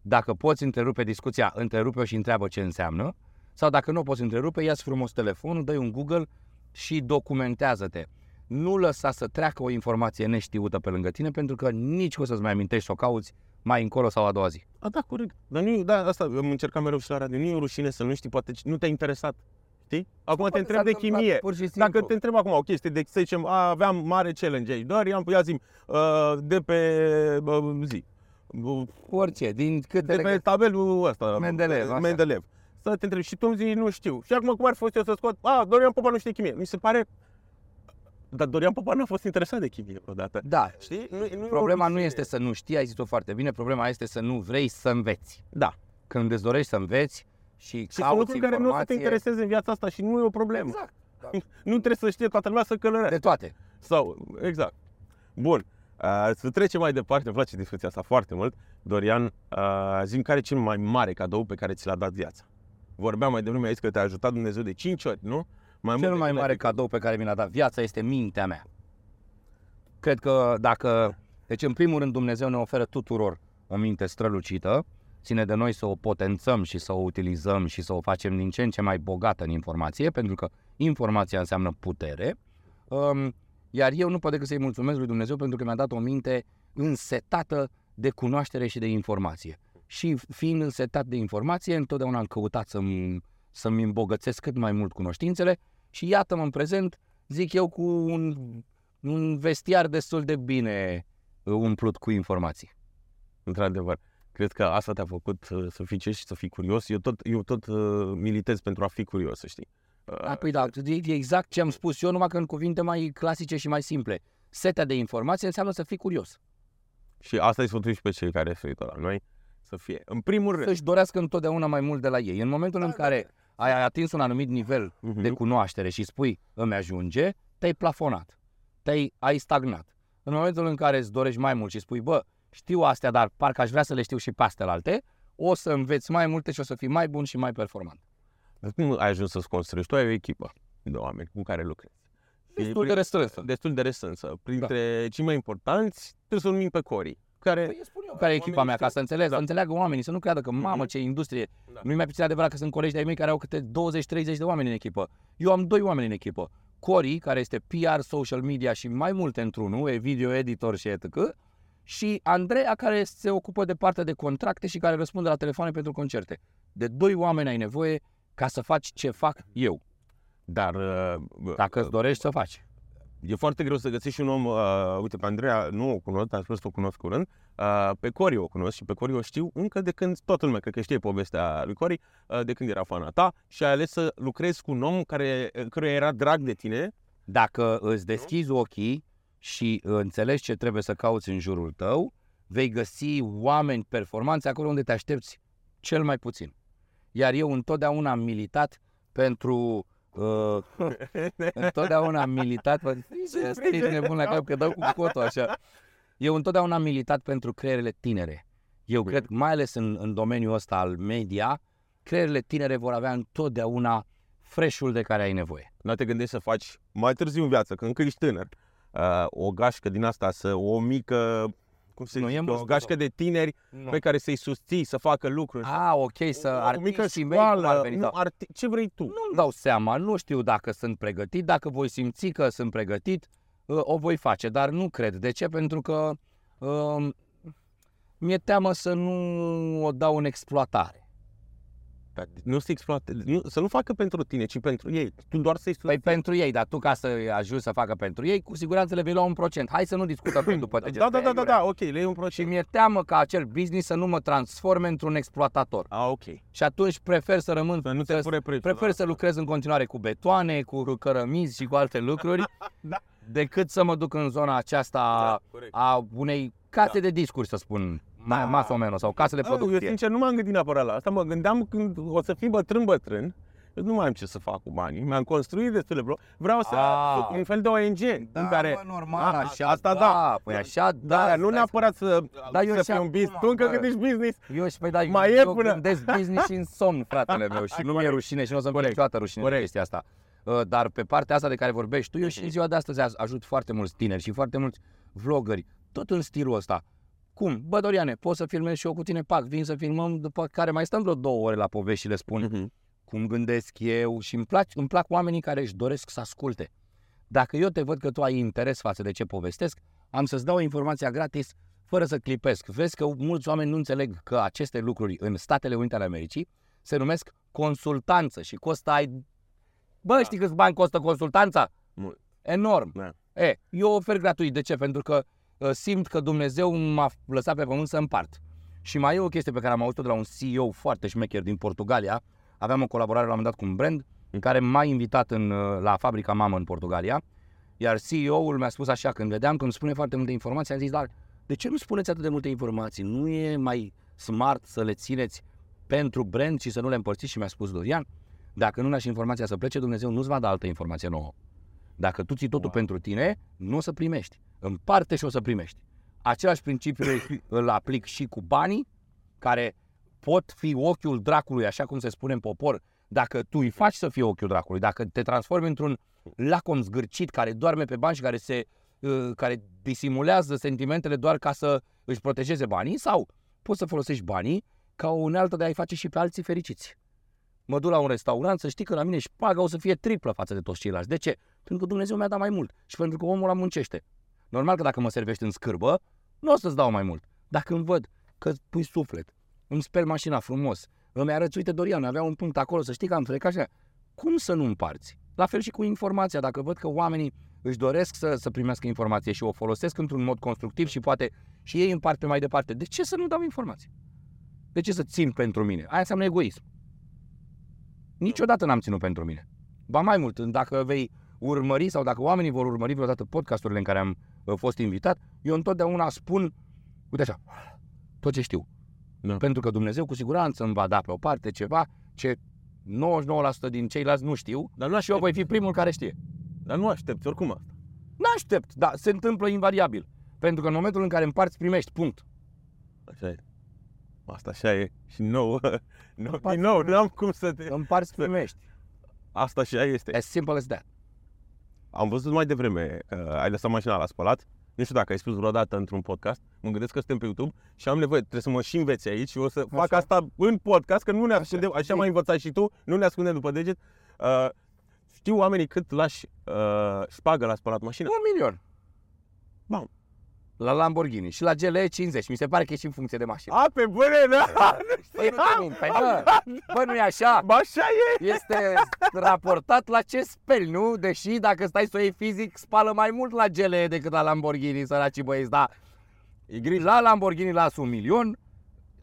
dacă poți întrerupe discuția, întrerupe-o și întreabă ce înseamnă. Sau dacă nu o poți întrerupe, ia frumos telefonul, dă un Google și documentează-te. Nu lăsa să treacă o informație neștiută pe lângă tine, pentru că nici o să-ți mai amintești să o cauți mai încolo sau a doua zi. A, da, corect. Dar nu, e- da, asta am încercat mereu și la radio. Nu e o rușine să nu știi, poate nu te-a interesat. Știi? Acum te Poate întreb s-a de întâmplat chimie. Pur și simplu. Dacă te întreb acum o chestie de, să zicem, a, aveam mare challenge aici, doar i-am, ia zi uh, de pe uh, zi, uh, Orice, din cât de pe tabelul ăsta, Mendeleev, așa. Mendeleev. Să te întreb și tu îmi zici, nu știu. Și acum cum ar fi fost eu să scot, a, Dorian Popa nu știe chimie. Mi se pare, dar Dorian Popa n-a fost interesat de chimie vreodată. Da, Știi? Nu, nu e o problema nu rușine. este să nu știi, ai zis-o foarte bine, problema este să nu vrei să înveți. Da. Când îți dorești să înveți și, Și sunt cauți lucruri care nu o să te informație... intereseze în viața asta și nu e o problemă. Exact. Da. Nu trebuie să știe toată lumea să călărească. De toate. Sau, exact. Bun. Uh, să trecem mai departe, îmi place discuția asta foarte mult. Dorian, uh, zi care e cel mai mare cadou pe care ți l-a dat viața? Vorbeam mai devreme aici că te-a ajutat Dumnezeu de 5 ori, nu? Mai Cel mult mai decât mare ai fi- cadou pe care mi l-a dat viața este mintea mea. Cred că dacă... Deci, în primul rând, Dumnezeu ne oferă tuturor o minte strălucită, ține de noi să o potențăm și să o utilizăm și să o facem din ce în ce mai bogată în informație, pentru că informația înseamnă putere. Um, iar eu nu pot decât să-i mulțumesc lui Dumnezeu pentru că mi-a dat o minte însetată de cunoaștere și de informație. Și fiind însetat de informație, întotdeauna am căutat să-mi, să-mi îmbogățesc cât mai mult cunoștințele și iată-mă în prezent, zic eu, cu un, un vestiar destul de bine uh, umplut cu informații. Într-adevăr. Cred că asta te-a făcut uh, să fii ce și să fii curios. Eu tot, eu tot uh, militez pentru a fi curios, să știi. Uh, Da, păi da, e e exact ce am spus eu, numai că în cuvinte mai clasice și mai simple. Setea de informație înseamnă să fii curios. Și asta îi sfătui și pe cei care se uită la noi, să fie. În primul rând, Să-și dorească întotdeauna mai mult de la ei. În momentul în care ai atins un anumit nivel Mhm. de cunoaștere și spui îmi ajunge, te-ai plafonat, te-ai ai stagnat. În momentul în care îți dorești mai mult și spui, bă, știu astea, dar parcă aș vrea să le știu și pe astea alte, o să înveți mai multe și o să fii mai bun și mai performant. Dar cum ai ajuns să-ți construiești? Tu ai o echipă de oameni cu care lucrezi. Și Destul de prin- restrânsă. Destul de restrânsă. Printre cei mai importanți, trebuie să numim pe Cori, care... Păi, spun eu care e echipa mea, ca să înțeleg, Da. să înțeleagă oamenii, să nu creadă că, mamă, Mhm. ce industrie. Da. Nu-i mai puțin adevărat că sunt colegi de-ai mei care au câte 20-30 de oameni în echipă. Eu am doi oameni în echipă. Cori, care este PR, social media și mai multe într-unul, e video editor și etc. Și Andreea, care se ocupă de partea de contracte și care răspunde la telefoane pentru concerte. De doi oameni ai nevoie ca să faci ce fac eu. Dar uh, Dacă îți dorești să faci. E foarte greu să găsești un om, uh, uite, pe Andreea nu o cunosc, dar sper să o cunosc curând, uh, pe Cori o cunosc și pe Cori o știu încă de când toată lumea, cred că știe povestea lui Cori, uh, de când era fana ta și ai ales să lucrezi cu un om care, căruia era drag de tine, Dacă îți deschizi ochii și înțelegi ce trebuie să cauți în jurul tău, vei găsi oameni performanți acolo unde te aștepți cel mai puțin. Iar eu întotdeauna am militat pentru... Uh, întotdeauna am militat pentru... Ești nebun la cap că dau cu cotul așa. Eu întotdeauna am militat pentru creierele tinere. Eu Bine. cred, mai ales în, în domeniul ăsta al media, creierele tinere vor avea întotdeauna fresh-ul de care ai nevoie. nu te gândești să faci mai târziu în viață, când încă ești tânăr, uh, o gașcă din asta, să o mică, cum se Nu, e zice, o mult, gașcă de tineri pe care să-i susții, să facă lucruri. Ah, ok, să o, o mică artiștii mei cum ar școală, veni, nu, sau- arti- ce vrei tu? Nu-mi dau seama, nu știu dacă sunt pregătit, dacă voi simți că sunt pregătit, uh, o voi face, dar nu cred. De ce? Pentru că uh, mi-e teamă să nu o dau în exploatare. Dar nu se exploate, nu, să nu facă pentru tine, ci pentru ei. Tu doar să-i Păi pentru ei, dar tu ca să ajungi să facă pentru ei, cu siguranță le vei lua un procent. Hai să nu discutăm după da, da, da, da, da, ok, le iei un Și procent. mi-e teamă ca acel business să nu mă transforme într-un exploatator. A, ok. Și atunci prefer să rămân, Să nu te să, fure prețul. prefer să lucrez în continuare cu betoane, cu cărămizi și cu alte lucruri, Da. decât să mă duc în zona aceasta Da, corect. a unei case de discuri, să spun, ma, Da. mas o menos, sau case de Da, eu producție. sincer nu m-am gândit neapărat la asta, mă gândeam când o să fii bătrân bătrân, eu nu mai am ce să fac cu banii, mi-am construit destule bro, vreau să Ah. un fel de ONG în care normal, A, așa, asta da. Păi așa, da, da, nu stai- neapărat să, Da, eu să și fie un acum, business. Tu încă bă. gândești business. Eu și păi da, Mai eu, e eu până- gândesc business și în somn, fratele meu, și nu mi-e rușine și nu o să-mi fie Corect. niciodată rușine de Corect. chestia asta. Uh, Dar pe partea asta de care vorbești tu, eu și în ziua de astăzi aj- ajut foarte mulți tineri și foarte mulți vloggeri, tot în stilul ăsta. Cum? Bă, Doriane, poți să filmezi și eu cu tine, pac, vin să filmăm, după care mai stăm vreo două ore la povești și le spun Mhm. cum gândesc eu și îmi plac, îmi plac oamenii care își doresc să asculte. Dacă eu te văd că tu ai interes față de ce povestesc, am să-ți dau informația gratis fără să clipesc. Vezi că mulți oameni nu înțeleg că aceste lucruri în Statele Unite ale Americii se numesc consultanță și costă ai... Bă, știi câți bani costă consultanța? Mult. Enorm. Da. E, eu ofer gratuit. De ce? Pentru că uh, simt că Dumnezeu m-a lăsat pe pământ să împart. Și mai e o chestie pe care am auzit-o de la un CEO foarte șmecher din Portugalia. Aveam o colaborare la un moment dat cu un brand în care m-a invitat în, uh, la fabrica mamă în Portugalia. Iar CEO-ul mi-a spus așa, când vedeam că îmi spune foarte multe informații, am zis, dar de ce nu spuneți atât de multe informații? Nu e mai smart să le țineți pentru brand și să nu le împărțiți? Și mi-a spus Dorian, dacă nu lași informația să plece, Dumnezeu nu-ți va da altă informație nouă. Dacă tu ții totul Wow. pentru tine, nu o să primești. Împarte și o să primești. Același principiu îl- îl aplic și cu banii, care pot fi ochiul dracului, așa cum se spune în popor, dacă tu îi faci să fie ochiul dracului, dacă te transformi într-un lacom zgârcit care doarme pe bani și care, se, uh, care disimulează sentimentele doar ca să își protejeze banii, sau poți să folosești banii ca o unealtă de a-i face și pe alții fericiți. Mă duc la un restaurant să știi că la mine șpaga o să fie triplă față de toți ceilalți. De ce? Pentru că Dumnezeu mi-a dat mai mult și pentru că omul ăla muncește. Normal că dacă mă servești în scârbă, nu o să-ți dau mai mult. Dacă îmi văd că îți pui suflet, îmi speli mașina frumos, îmi arăți, uite Dorian, avea un punct acolo, să știi că am frecat și cum să nu împarți? La fel și cu informația, dacă văd că oamenii își doresc să, să primească informație și o folosesc într-un mod constructiv și poate și ei împart pe mai departe, de ce să nu dau informație? De ce să țin pentru mine? Aia înseamnă egoism. Niciodată n-am ținut pentru mine. Ba mai mult, dacă vei urmări sau dacă oamenii vor urmări vreodată podcasturile în care am uh, fost invitat, eu întotdeauna spun, uite așa, tot ce știu. Da. Pentru că Dumnezeu cu siguranță îmi va da pe o parte ceva ce 99% din ceilalți nu știu Dar nu și eu voi fi primul care știe. Dar nu aștepți oricum asta. N-aștept, dar se întâmplă invariabil. Pentru că în momentul în care împarți, primești, punct. Așa e. Asta așa e. Și nou, nou Poate din nou, să- n-am cum să te... Împarți, primești. Asta așa este. As simple as that. Am văzut mai devreme că ai lăsat mașina la spălat. Nu știu dacă ai spus vreodată într-un podcast. Mă gândesc că suntem pe YouTube și am nevoie, trebuie să mă și înveți aici și o să fac Așa. asta în podcast, că nu ne ascundem, așa, zi. m-ai învățat și tu, nu ne ascundem după deget. Uh, știu oamenii cât lași uh, șpagă la spălat mașina? Un milion. Bam. La Lamborghini și la GLE 50. Mi se pare că e și în funcție de mașină. A, pe bune, da! Păi, nu, păi, bă, bă, nu e așa. Ba, așa e! Este raportat la ce speli, nu? Deși dacă stai să o iei fizic, spală mai mult la GLE decât la Lamborghini, săracii băieți, dar E grijă. la Lamborghini las un milion,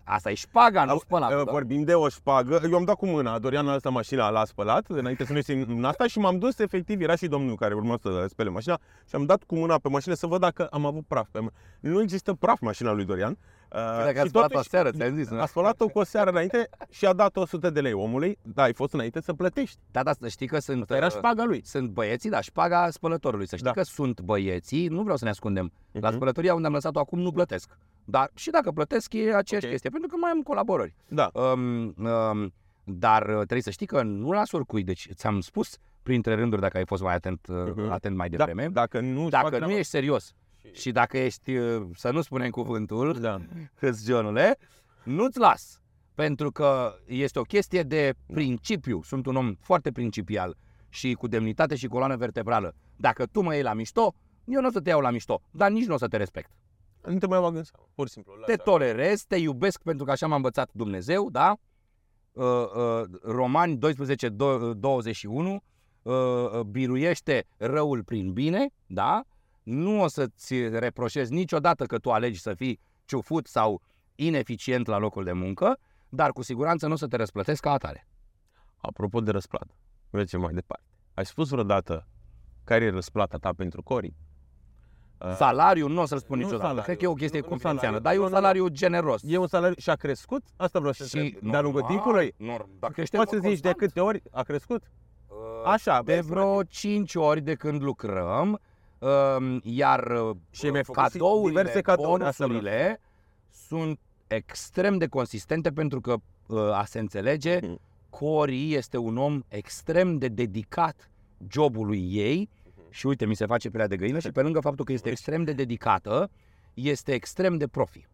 asta e șpaga, nu Au- spălatul. uh, da? Vorbim de o șpagă. Eu am dat cu mâna. Dorian a lăsat mașina la spălat, înainte să nu iese în asta și m-am dus efectiv. Era și domnul care urma să spele mașina și am dat cu mâna pe mașină să văd dacă am avut praf. pe mână. Nu există praf mașina lui Dorian. Uh, Păi Dacă și ați spălat o totuși- seară, ți-am zis, nu? A spălat-o cu o seară înainte și a dat 100 de lei omului. Da, ai fost înainte să plătești. Da, da, să știi că sunt... Asta era uh, șpaga lui. Sunt băieții, da, șpaga spălătorului. Să știi Da. că sunt băieții, nu vreau să ne ascundem. La Mhm. spălătoria unde am lăsat-o acum nu plătesc. Dar și dacă plătesc e aceeași Ok. chestie, pentru că mai am colaborări. Da. Um, um, dar uh, trebuie să știi că nu las oricui. Deci ți-am spus printre rânduri, dacă ai fost mai atent, uh, Mhm. atent mai da. devreme, Dacă nu își dacă fac nu treaba- ești serios și dacă ești, uh, să nu spunem cuvântul, Da. hâzgionule, nu-ți las. Pentru că este o chestie de principiu. Sunt un om foarte principial și cu demnitate și coloană vertebrală. Dacă tu mă iei la mișto, eu nu o să te iau la mișto, dar nici nu o să te respect. Nu te mai bag în seamă, pur și simplu. Te tolerez, te iubesc pentru că așa m-a învățat Dumnezeu, da? Uh, uh, Romani 12, 21 uh, uh, biruiește răul prin bine, da? Nu o să-ți reproșezi niciodată că tu alegi să fii ciufut sau ineficient la locul de muncă, dar cu siguranță nu o să te răsplătesc ca atare. Apropo de răsplată, mergem mai departe. Ai spus vreodată care e răsplata ta pentru Cori? Uh, salariu nu o să-l spun nu niciodată. salariu, Cred că e o chestie nu- nu confidențială, salariu, dar e un nu salariu generos. E un salariu și a crescut? Asta vreau să întreb. De-a lungul normal, timpului? nor- Dacă crește Poți să în mod zici de constant. câte ori a crescut? Uh, Așa, de vezi, vreo 5 ori de când lucrăm, um, iar uh, Și mi-ai făcut cadourile, diverse cadouri, asta bonusurile sunt extrem de consistente pentru că, uh, a se înțelege, Mhm. Cori este un om extrem de dedicat jobului ei Mhm. Și uite, mi se face pelea de găină și pe lângă faptul că este extrem de dedicată, este extrem de profi.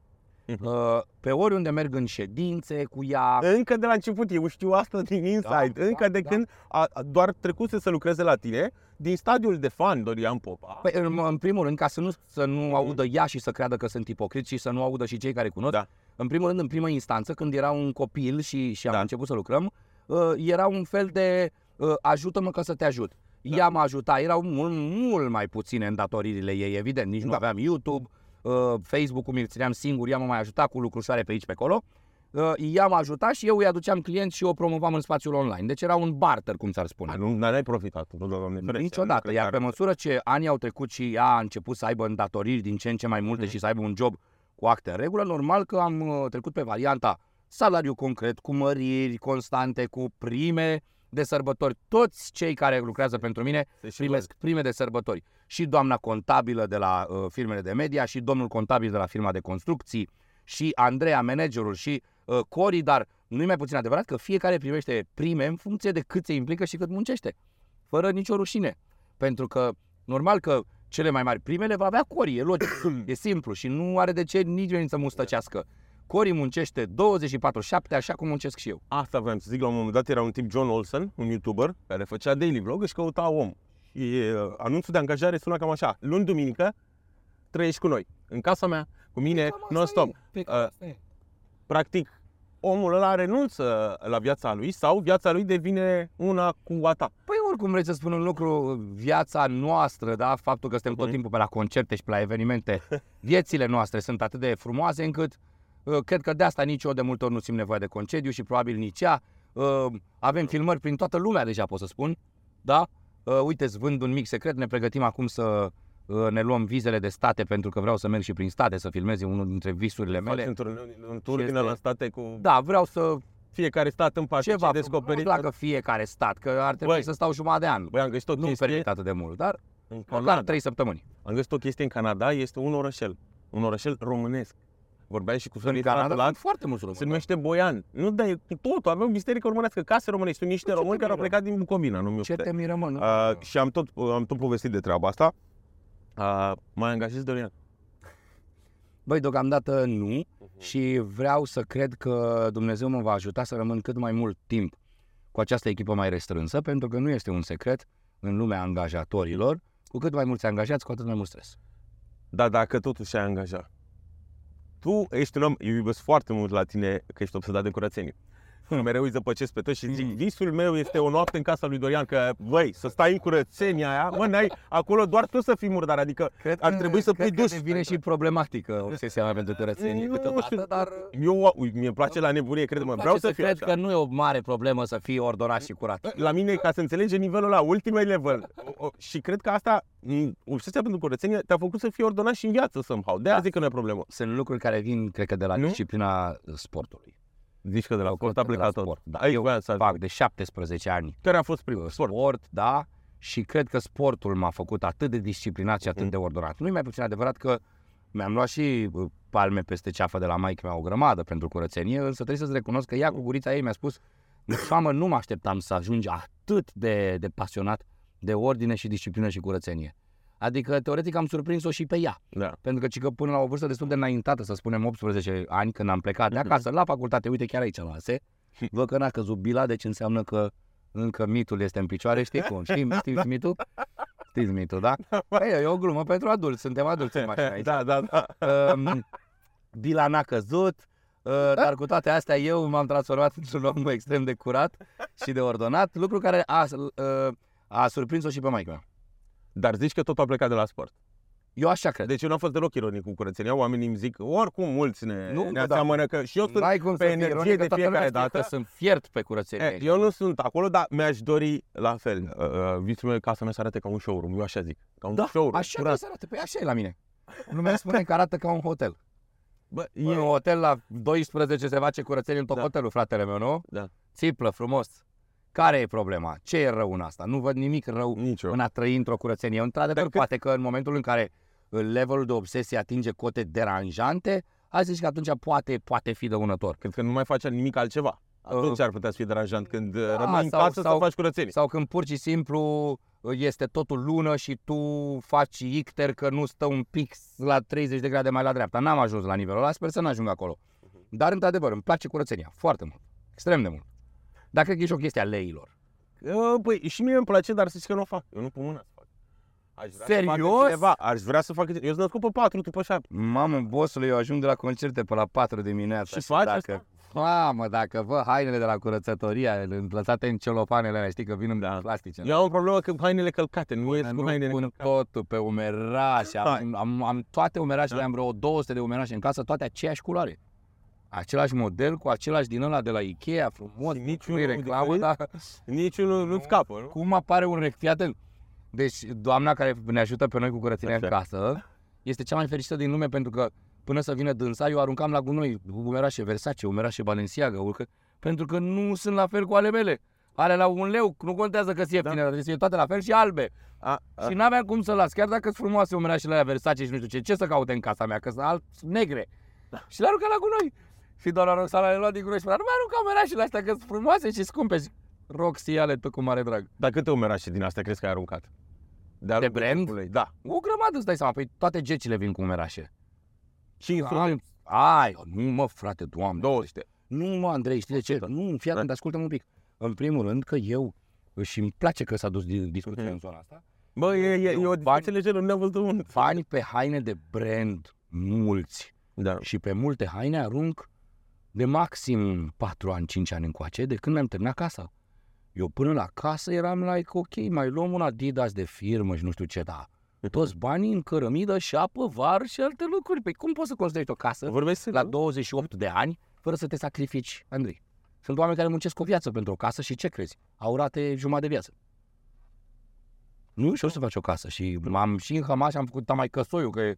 Mhm. Uh, Pe oriunde merg în ședințe cu ea, Încă de la început, eu știu asta din inside, Da, încă da, de da. când a, a, doar trecuse să lucreze la tine, din stadiul de fan Dorian Popa. Păi, în, în primul rând, ca să nu, să nu audă ea și să creadă că sunt ipocrit și să nu audă și cei care cunosc, Da. în primul rând, în prima instanță, când era un copil și, și am Da. început să lucrăm, uh, era un fel de uh, ajută-mă că să te ajut. Da. Ea mă ajuta, erau mult, mult mai puține îndatoririle ei, evident, nici nu Da. aveam YouTube, uh, Facebook-ul mi-l țineam singur, ea mă mai ajuta cu lucrușoare pe aici pe acolo. Uh, ea mă ajuta și eu îi aduceam clienți și o promovam în spațiul online. Deci era un barter, cum s-ar spune. A, nu, n-ai profitat, nu, doamne ferește. Niciodată. Nu Iar cred pe că măsură ce anii au trecut și ea a început să aibă îndatoriri din ce în ce mai multe Mhm. și să aibă un job cu acte în regulă, normal că am uh, trecut pe varianta salariu concret, cu măriri constante, cu prime de sărbători. Toți cei care lucrează pentru mine Se și primesc prime de sărbători. Și doamna contabilă de la uh, firmele de media, și domnul contabil de la firma de construcții, și Andreea, managerul, și uh, Cori, dar nu e mai puțin adevărat că fiecare primește prime în funcție de cât se implică și cât muncește. Fără nicio rușine. Pentru că, normal că cele mai mari prime le va avea Cori, e logic, e simplu și nu are de ce nici venit să mustăcească. Cori muncește 24-7, așa cum muncesc și eu. Asta vreau să zic, la un moment dat era un tip John Olsen, un YouTuber, care făcea daily vlog și căuta om. Și uh, anunțul de angajare suna cam așa. Luni, duminică, trăiești cu noi. În casa mea, cu mine, non-stop. Uh, Practic, omul ăla renunță la viața lui sau viața lui devine una cu a ta. Păi oricum vrei să spun un lucru, viața noastră, da, faptul că suntem tot Mhm. timpul pe la concerte și pe la evenimente, viețile noastre sunt atât de frumoase încât uh, cred că de asta nici eu de multe ori nu simt nevoie de concediu și probabil nici ea. Uh, Avem filmări prin toată lumea deja, pot să spun, da? Uh, Uite, îți vând un mic secret, ne pregătim acum să uh, ne luăm vizele de state pentru că vreau să merg și prin state să filmez e unul dintre visurile Faci mele. un tur, un tur Și din este- la state cu Da, vreau să fiecare stat în parte ceva ce descoperit. Nu dacă fiecare stat, că ar trebui Băi, să stau jumătate de an. Băi, am găsit o Nu-mi chestie permit atât de mult, dar în măcar Canada. trei săptămâni. Am găsit o chestie în Canada, este un orășel. Un orășel românesc. Vorbeai și cu În Sorin Canada Canada, sunt foarte mulți se români. numește Boian. Nu, dar e cu totul, avem biserică românească, case românești. Sunt niște Ce români te care au miră? plecat din Bucovina, nu mi Ce te miră, mă? Nu? Uh, și am tot, am tot povestit de treaba asta. Uh, mai angajez Dorian. Băi, deocamdată nu Mhm. și vreau să cred că Dumnezeu mă va ajuta să rămân cât mai mult timp cu această echipă mai restrânsă, pentru că nu este un secret în lumea angajatorilor. Cu cât mai mulți angajați, cu atât mai mult stres. Dar dacă totuși ai angaja, tu ești un om, eu iubesc foarte mult la tine că ești obsedat de curățenie. Mereu îi zăpăcesc pe toți și zic, Mm. visul meu este o noapte în casa lui Dorian, că, băi, să stai în curățenia aia, mă, n-ai, acolo doar tu să fii murdar, adică Cred ar trebui să cred pui că dus. devine și problematică obsesia mea pentru curățenie Nu câteodată, știu, dar Eu, ui, mie place la nebunie, crede-mă, îmi vreau place să fiu cred așa. că nu e o mare problemă să fii ordonat și curat. La mine, ca să înțelege nivelul ăla, ultimul level. O- o- și cred că asta, m, obsesia pentru curățenie, te-a făcut să fii ordonat și în viață somehow. De-aia Da. zic că nu e problemă. Sunt lucruri care vin, cred că, de la Nu? disciplina sportului. Zici că de la sport a Cred că de la plecat tot. sport, da. Aici Eu voiam să Fac de 17 ani Care a fost primul? Sport. sport, da, și cred că sportul m-a făcut atât de disciplinat și atât Mhm. de ordonat. Nu e mai puțin adevărat că mi-am luat și uh, palme peste ceafă de la maică mea o grămadă pentru curățenie, însă trebuie să-ți recunosc că ea cu gurița ei mi-a spus Mamă, nu mă așteptam să ajungi atât de, de pasionat de ordine și disciplină și curățenie. Adică, teoretic, am surprins-o și pe ea. Da. Pentru că, ci că până la o vârstă destul de înaintată, să spunem 18 ani, când am plecat de acasă la facultate, uite chiar aici la ASE, văd că n-a căzut bila, deci înseamnă că încă mitul este în picioare, știi cum, știi, știți, știi mitul? Știți mitul, da? Păi, e o glumă pentru adulți, suntem adulți în mașina aici. Da, da, da. Um, Bila n-a căzut, uh, dar cu toate astea eu m-am transformat într-un om extrem de curat și de ordonat, lucru care a, uh, a surprins-o și pe maică mea. Dar zici că tot a plecat de la sport. Eu așa cred. Deci eu n-am fost deloc ironic cu curățenia. Oamenii îmi zic, oricum mulți ne, Nu, ne da. aseamănă că și eu sunt N-ai cum pe să fii energie ironic, că de toată fiecare lumea știe dată. Că sunt fiert pe curățenie. E, aici. eu nu sunt acolo, dar mi-aș dori la fel. Uh, uh, visul meu e casa mea să arate ca un showroom, eu așa zic. Ca un Da, showroom. așa curat. trebuie să arate. Păi așa e la mine. Lumea spune că arată ca un hotel. Bă, E un e, hotel la 12 se face curățenie în tot Da. hotelul, fratele meu, nu? Da. Țiplă, frumos. Care e problema? Ce e rău în asta? Nu văd nimic rău nicio. în a trăi într-o curățenie. Într-adevăr, Decât- poate că în momentul în care uh, levelul de obsesie atinge cote deranjante, hai să zici că atunci poate, poate fi dăunător. Cred că nu mai face nimic altceva. Atunci Uh, ar putea să fie deranjant când uh, da, rămâi în sau- casă sau- să faci curățenie. Sau când pur și simplu uh, este totul lună și tu faci icter că nu stă un pic la 30 de grade mai la dreapta. N-am ajuns la nivelul ăla, sper să nu ajung acolo. Dar, într-adevăr, îmi place curățenia foarte mult. Extrem de mult. Dar cred că e și o chestie a leilor. Uh, Păi și mie îmi place, dar să zici că nu o fac. Eu nu pun mâna să fac. Aș vrea Să Serios? facă cineva. Aș vrea să facă Eu sunt născut pe 4, tu pe 7. Mamă, bossule, eu ajung de la concerte pe la 4 dimineața. Și faci dacă... asta? Mamă, dacă vă hainele de la curățătoria lăsate în celofanele alea, știi că vin în Da. plastice. Eu am o problemă cu hainele călcate, nu ies Dar cu nu hainele pun călcate. totul pe umerașe. Am, am, am toate umerașele, Da. am vreo 200 de umerașe în casă, toate aceeași culoare. Același model, cu același din ăla de la Ikea, frumos, Și nu niciunul e reclamă, diferit? dar Niciunul nu scapă, nu? cum apare un rec... Fii atent. Deci, doamna care ne ajută pe noi cu curățenia în Așa. casă este cea mai fericită din lume pentru că până să vină dânsa, eu aruncam la gunoi umerașe Versace, umerașe Balenciaga, urcă, pentru că nu sunt la fel cu ale mele. Ale la un leu, nu contează că sunt ieftine, Da. dar trebuie să fie toate la fel și albe. A, a, Și n-aveam cum să las, chiar dacă sunt frumoase umerașele alea Versace și nu știu ce, ce să caute în casa mea, că sunt alb, sunt negre. Și le arunca la gunoi. Și doamna Roxana le lua din gunoi și spunea, nu mai arunca umerașele astea, că sunt frumoase și scumpe. Și Roxy, ia-le tu cu mare drag. Dar câte umerașe din astea crezi că ai aruncat? De, De brand? Da. O grămadă, îți dai seama, păi toate gecile vin cu umerașe. 500, Ai, ai, nu mă frate, doamne. 200. Nu mă, Andrei, știi de ce? Nu, fii atent, ascultă un pic. În primul rând că eu, și îmi place că s-a dus di- discuția Mhm. în zona asta, Bă, e, e, e o Eu bani- discuție lejeră, nu ne-am văzut unul. bani pe haine de brand mulți. Da. Și pe multe haine arunc de maxim 4 ani, 5 ani încoace, de când mi-am terminat casa. Eu până la casă eram like, ok, mai luăm un Adidas de firmă și nu știu ce, da. Toți banii în cărămidă și apă, var și alte lucruri. Păi cum poți să construiești o casă Vorbești la 28 de ani fără să te sacrifici, Andrei? Sunt oameni care muncesc o viață pentru o casă și ce crezi? Au rate jumătate de viață. Nu știu să faci o casă și m-am și înhămat și am făcut mai căsoiul, că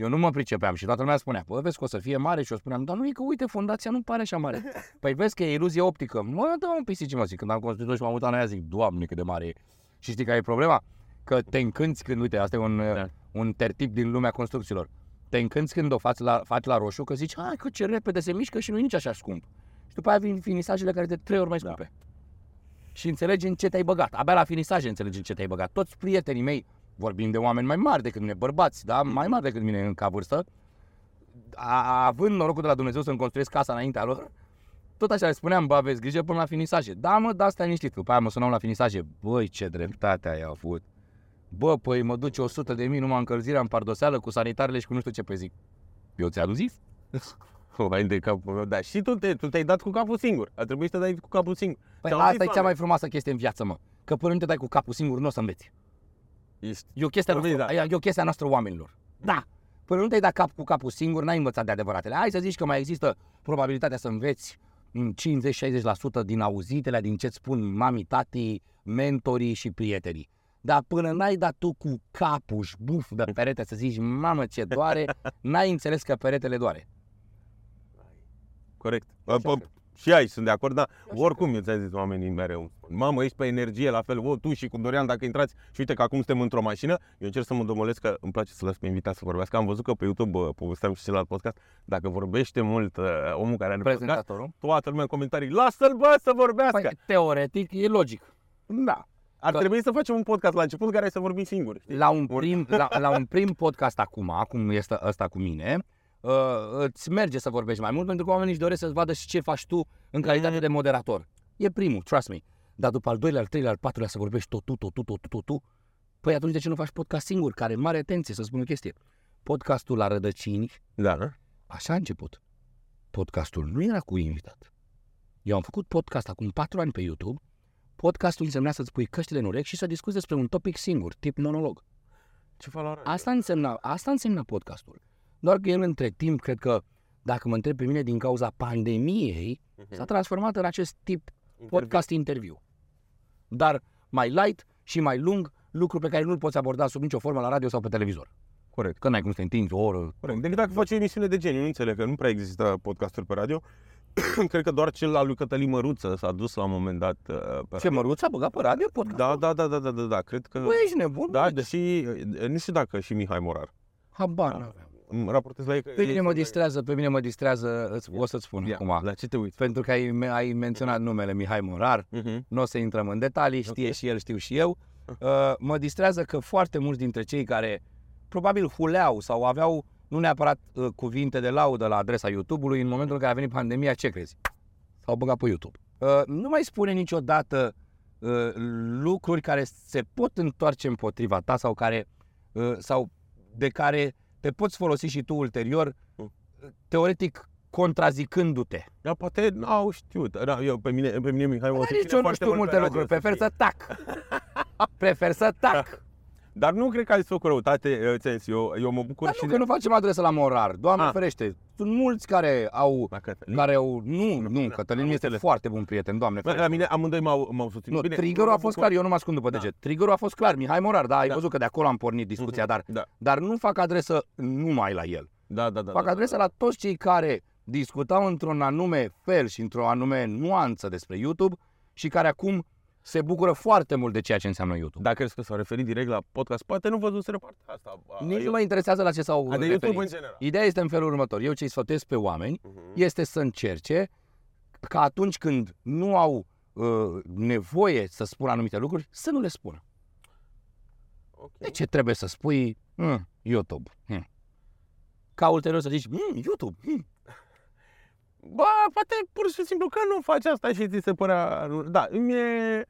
eu nu mă pricepeam și toată lumea spunea, bă, vezi că o să fie mare și eu spuneam, dar nu e că uite, fondația nu pare așa mare. Păi vezi că e iluzie optică. Mă, da, un pisici, mă, zic, când am construit și m-am uitat în aia, zic, doamne, cât de mare e. Și știi care e problema? Că te încânți când, uite, asta e un, Da. un tertip din lumea construcțiilor. Te încânți când o faci la, faci la roșu, că zici, hai că ce repede se mișcă și nu e nici așa scump. Și după aia vin finisajele care de trei ori mai Da. scumpe. Și înțelegi în ce te-ai băgat. Abia la finisaje înțelegi în ce te-ai băgat. Toți prietenii mei, vorbim de oameni mai mari decât mine, bărbați, da? mai mari decât mine în ca vârstă, a, având norocul de la Dumnezeu să-mi construiesc casa înaintea lor, tot așa le spuneam, bă, aveți grijă până la finisaje. Da, mă, da, stai liniștit. După aia mă sunau la finisaje. Băi, ce dreptate ai avut. Bă, păi mă duce 100 de mii numai încălzirea în pardoseală cu sanitarele și cu nu știu ce. Păi zic, eu ți-am zis? Vai de capul meu, da. Și tu, te, tu te-ai dat cu capul singur. A trebuit să te dai cu capul singur. Păi Ți-au asta zis e cea mai oameni. frumoasă chestie în viață, mă. Că până nu te dai cu capul singur, nu o să înveți. Ești. E o chestie, Vorbim, noastră, da. e o chestie a noastră oamenilor. Da. Până nu te-ai dat cap cu capul singur, n-ai învățat de adevăratele. Hai să zici că mai există probabilitatea să înveți în 50-60% din auzitele, din ce-ți spun mami, tati, mentorii și prietenii. Dar până n-ai dat tu cu capul și buf de perete să zici, mamă ce doare, n-ai înțeles că peretele doare. Corect. Așa Pă, cred. și aici sunt de acord, dar așa oricum eu ți-am zis oamenii mereu. Mamă, ești pe energie, la fel, o, tu și cu Dorian, dacă intrați și uite că acum suntem într-o mașină, eu încerc să mă domolesc că îmi place să las pe invitat să vorbească. Am văzut că pe YouTube, bă, povesteam și celălalt podcast, dacă vorbește mult uh, omul care are podcast, Prezentatorul. toată lumea în comentarii, lasă-l bă să vorbească. Păi, teoretic, e logic. da. Ar Că- trebui să facem un podcast la început care să vorbim singuri. știi? La un prim, la, la un prim podcast acum, acum este ăsta cu mine, uh, îți merge să vorbești mai mult pentru că oamenii își doresc să-ți vadă și ce faci tu în calitate de moderator. E primul, trust me. Dar după al doilea, al treilea, al patrulea să vorbești tot tu, tot tu, tot tu, tot tu, Păi atunci de ce nu faci podcast singur? Care mare atenție să spun o chestie. Podcastul la rădăcini, Da, da? așa a început. Podcastul nu era cu invitat. Eu am făcut podcast acum patru ani pe YouTube. Podcastul însemna să-ți pui căștile în urechi și să discuți despre un topic singur, tip monolog. Ce valoare? Asta însemna, asta însemna podcastul. Doar că el între timp, cred că, dacă mă întreb pe mine din cauza pandemiei, Mhm. s-a transformat în acest tip podcast interviu. Dar mai light și mai lung, lucru pe care nu-l poți aborda sub nicio formă la radio sau pe televizor. Corect. Că n-ai cum să te întinzi o oră. Corect. Decât dacă faci o emisiune de genii, nu înțeleg că nu prea există podcasturi pe radio. Cred că doar cel al lui Cătălin Măruță s-a dus la un moment dat uh, pe Ce măruț a băgat pe radio podcast? Da, da, da, da, da, da, da, cred că... Băi, ești nebun? Da, deși, nu știu dacă și Mihai Morar. Habar Da. N-aveam. Îmi raportez la ei că... Pe mine ei mă sunt- distrează, pe mine mă distrează, îți- o să-ți spun Ia, acum. La ce te uiți? Pentru că ai, ai menționat numele Mihai Morar, Mhm. nu o să intrăm în detalii, știe Ok. și el, știu și eu. Uh, mă distrează că foarte mulți dintre cei care probabil huleau sau aveau nu neapărat uh, cuvinte de laudă la adresa YouTube-ului, în momentul în care a venit pandemia, ce crezi? S-au băgat pe YouTube. Uh, nu mai spune niciodată uh, lucruri care se pot întoarce împotriva ta sau care uh, sau de care te poți folosi și tu ulterior, Mm. teoretic contrazicându-te. Da, poate n-au știut. Da, eu, pe mine, pe mine Mihai mă Nici susține eu nu foarte știu mult multe pe radio, lucruri, prefer știi. să tac. prefer să tac. Dar nu cred că ai făcut răutate, ți eu, eu mă bucur Dar și nu, că nu facem adresă la morar, Doamne Ah. ferește. Sunt mulți care au, La Cătălin. care au, nu, Nu, nu, da, Cătălin am este înțeles. foarte bun prieten, Doamne Bă, La ferește. mine amândoi m-au, m-au susținut. Nu, Bine, triggerul mă a fost bucur. clar, eu nu mă ascund după Da. deget. Triggerul a fost clar, Mihai Morar, da, ai Da. văzut că de acolo am pornit discuția, dar, Da, dar nu fac adresă numai la el. da, da. da Fac da, adresă da. la toți cei care discutau într-un anume fel și într-o anume nuanță despre YouTube și care acum se bucură foarte mult de ceea ce înseamnă YouTube. Da, crezi că s-au referit direct la podcast? Poate nu văzuseră partea asta. A, Nici eu- nu mă interesează la ce s-au A, de referit. YouTube în general. Ideea este în felul următor. Eu ce îi sfătuiesc pe oameni Mhm. este să încerce ca atunci când nu au uh, nevoie să spună anumite lucruri, să nu le spună. Ok. De ce trebuie să spui mm, YouTube? Mm. Ca ulterior să zici mm, YouTube. Mm. Bă, poate pur și simplu că nu faci asta și ți se părea... Da, mie...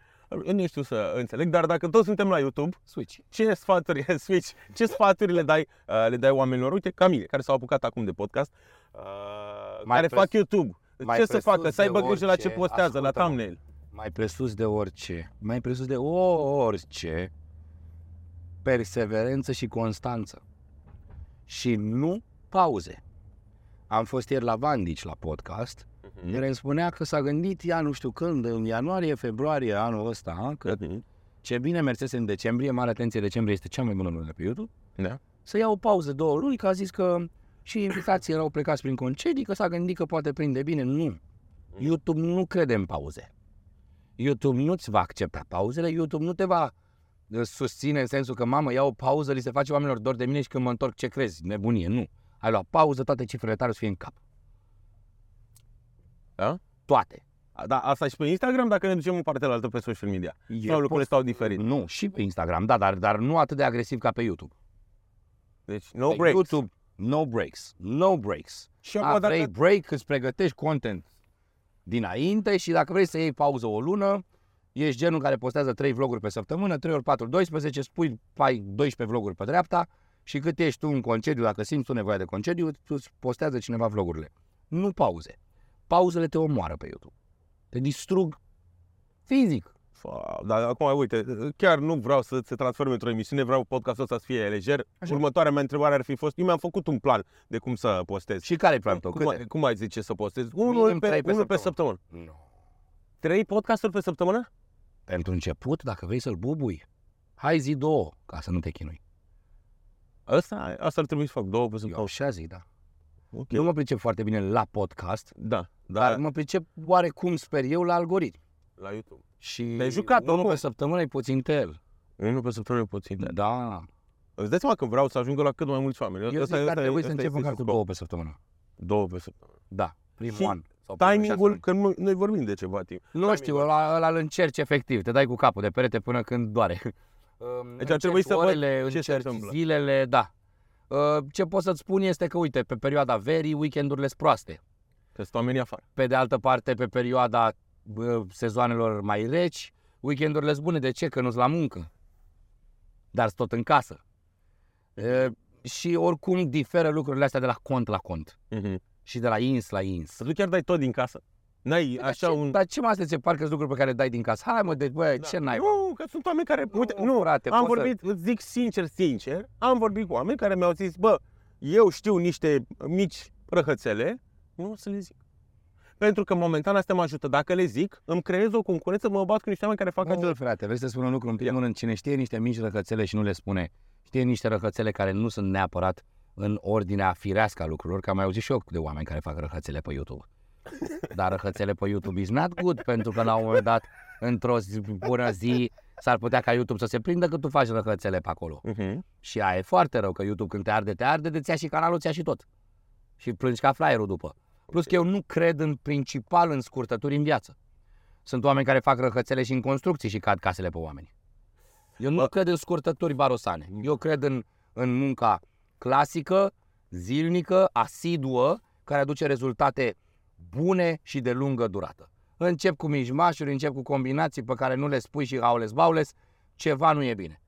Eu nu știu să înțeleg, dar dacă toți suntem la YouTube, Switch. ce sfaturi, switch, ce sfaturi le dai, uh, le dai oamenilor, uite, ca mine, care s-au apucat acum de podcast, uh, Mai care pres- fac YouTube. mai ce să presus facă? Să aibă de grijă la ce orice, postează, la ascultă-mă. thumbnail. Mai presus de orice, mai presus de orice, perseverență și constanță. Și nu pauze. Am fost ieri la Vandici la podcast, Mhm. care îmi spunea că s-a gândit ea nu știu când, în ianuarie, februarie anul ăsta, ha, că Mhm. ce bine mersese în decembrie, mare atenție, decembrie este cea mai bună lună pe YouTube, Da. să ia o pauză două luni, că a zis că și invitații erau plecați prin concedii, că s-a gândit că poate prinde bine. Nu. YouTube nu crede în pauze. YouTube nu-ți va accepta pauzele, YouTube nu te va uh, susține în sensul că, mamă, ia o pauză, li se face oamenilor dor de mine și când mă întorc, ce crezi? Nebunie, nu. Ai luat pauză, toate cifrele tale o să fie în cap. Da? Toate. Da, asta și pe Instagram, dacă ne ducem în partea altă pe social media. Eu Sau lucrurile pot- stau diferit. Nu, și pe Instagram, da, dar, dar nu atât de agresiv ca pe YouTube. Deci, no pe breaks. YouTube, no breaks. No breaks. Și A, acum, vrei dacă... break, îți pregătești content dinainte și dacă vrei să iei pauză o lună, ești genul care postează 3 vloguri pe săptămână, 3 ori 4, 12, spui, ai 12 vloguri pe dreapta și cât ești tu în concediu, dacă simți tu nevoie de concediu, tu îți postează cineva vlogurile. Nu pauze. Pauzele te omoară pe YouTube. Te distrug fizic. Fa, Dar acum, uite, chiar nu vreau să se transforme într-o emisiune, vreau podcastul ăsta să fie lejer. Așa. Următoarea mea întrebare ar fi fost, eu mi-am făcut un plan de cum să postez. Și care e planul tău? cum, ai, Câte? cum ai zice să postez? Minim Unul pe, trei pe unul pe săptămână. săptămână. Nu. Trei podcasturi pe săptămână? Pentru început, dacă vrei să-l bubui, hai zi două, ca să nu te chinui. Asta, asta ar trebui să fac, două pe Eu săptămână. așa zic, da. Ok. Nu mă pricep foarte bine la podcast, Da, Dar dar mă pricep oarecum, sper eu, la algoritmi. la YouTube. Și Te-ai jucat, unul oricum. pe săptămână e puțin tel. Unul pe săptămână e puțin. Da. Da. Îți dai seama că vreau să ajungă la cât mai mulți oameni. Eu Ăsta- zic că ar ăsta e- trebui să ăsta încep este măcar cu scopul. două pe săptămână. Două pe săptămână. Da, primul Și an. Sau primul șase Timingul, luni. că noi, noi vorbim de ceva timp. Nu știu, ăla, ăla îl încerci efectiv. Te dai cu capul de perete până când doare. Deci ar trebui să văd orele, ce se încerci întâmplă. zilele, da. Uh, Ce pot să-ți spun este că, uite, pe perioada verii, weekendurile sunt proaste. Că sunt oamenii afară. Pe de altă parte, pe perioada bă, sezoanelor mai reci, weekendurile sunt bune. De ce? Că nu-s la muncă. dar sunt tot în casă. E, și oricum diferă lucrurile astea de la cont la cont Mhm. și de la ins la ins. Să tu chiar dai tot din casă. N-ai Dar așa ce, un... Dar ce mă astea ți se parcă sunt lucruri pe care le dai din casă? Hai mă, deci băi, Da. ce n-ai? Nu, că sunt oameni care... Uite, Nu, nu, frate, am poți să- vorbit, îți zic sincer, sincer, am vorbit cu oameni care mi-au zis, bă, eu știu niște mici răhățele, nu o să le zic. Pentru că momentan astea mă ajută. Dacă le zic, îmi creez o concurență, mă bat cu niște oameni care fac Nu, același frate, vrei să spun un lucru? În primul rând, cine știe niște mici răcățele și nu le spune, știe niște răcățele care nu sunt neapărat în ordinea firească a lucrurilor, că am mai auzit și eu de oameni care fac răcățele pe YouTube. Dar răcățele pe YouTube is not good, pentru că la un moment dat, într-o zi, bună zi, s-ar putea ca YouTube să se prindă că tu faci răcățele pe acolo. Uh-huh. Și aia e foarte rău, că YouTube când te arde, te arde, de ți ia și canalul, ți ia și tot. Și plângi ca flyerul după. Plus că eu nu cred în principal în scurtături în viață. Sunt oameni care fac răcățele și în construcții și cad casele pe oameni. Eu nu Bă. cred în scurtături barosane. Eu cred în, în munca clasică, zilnică, asiduă, care aduce rezultate bune și de lungă durată. Încep cu mijmașuri, încep cu combinații pe care nu le spui și aules baules, ceva nu e bine.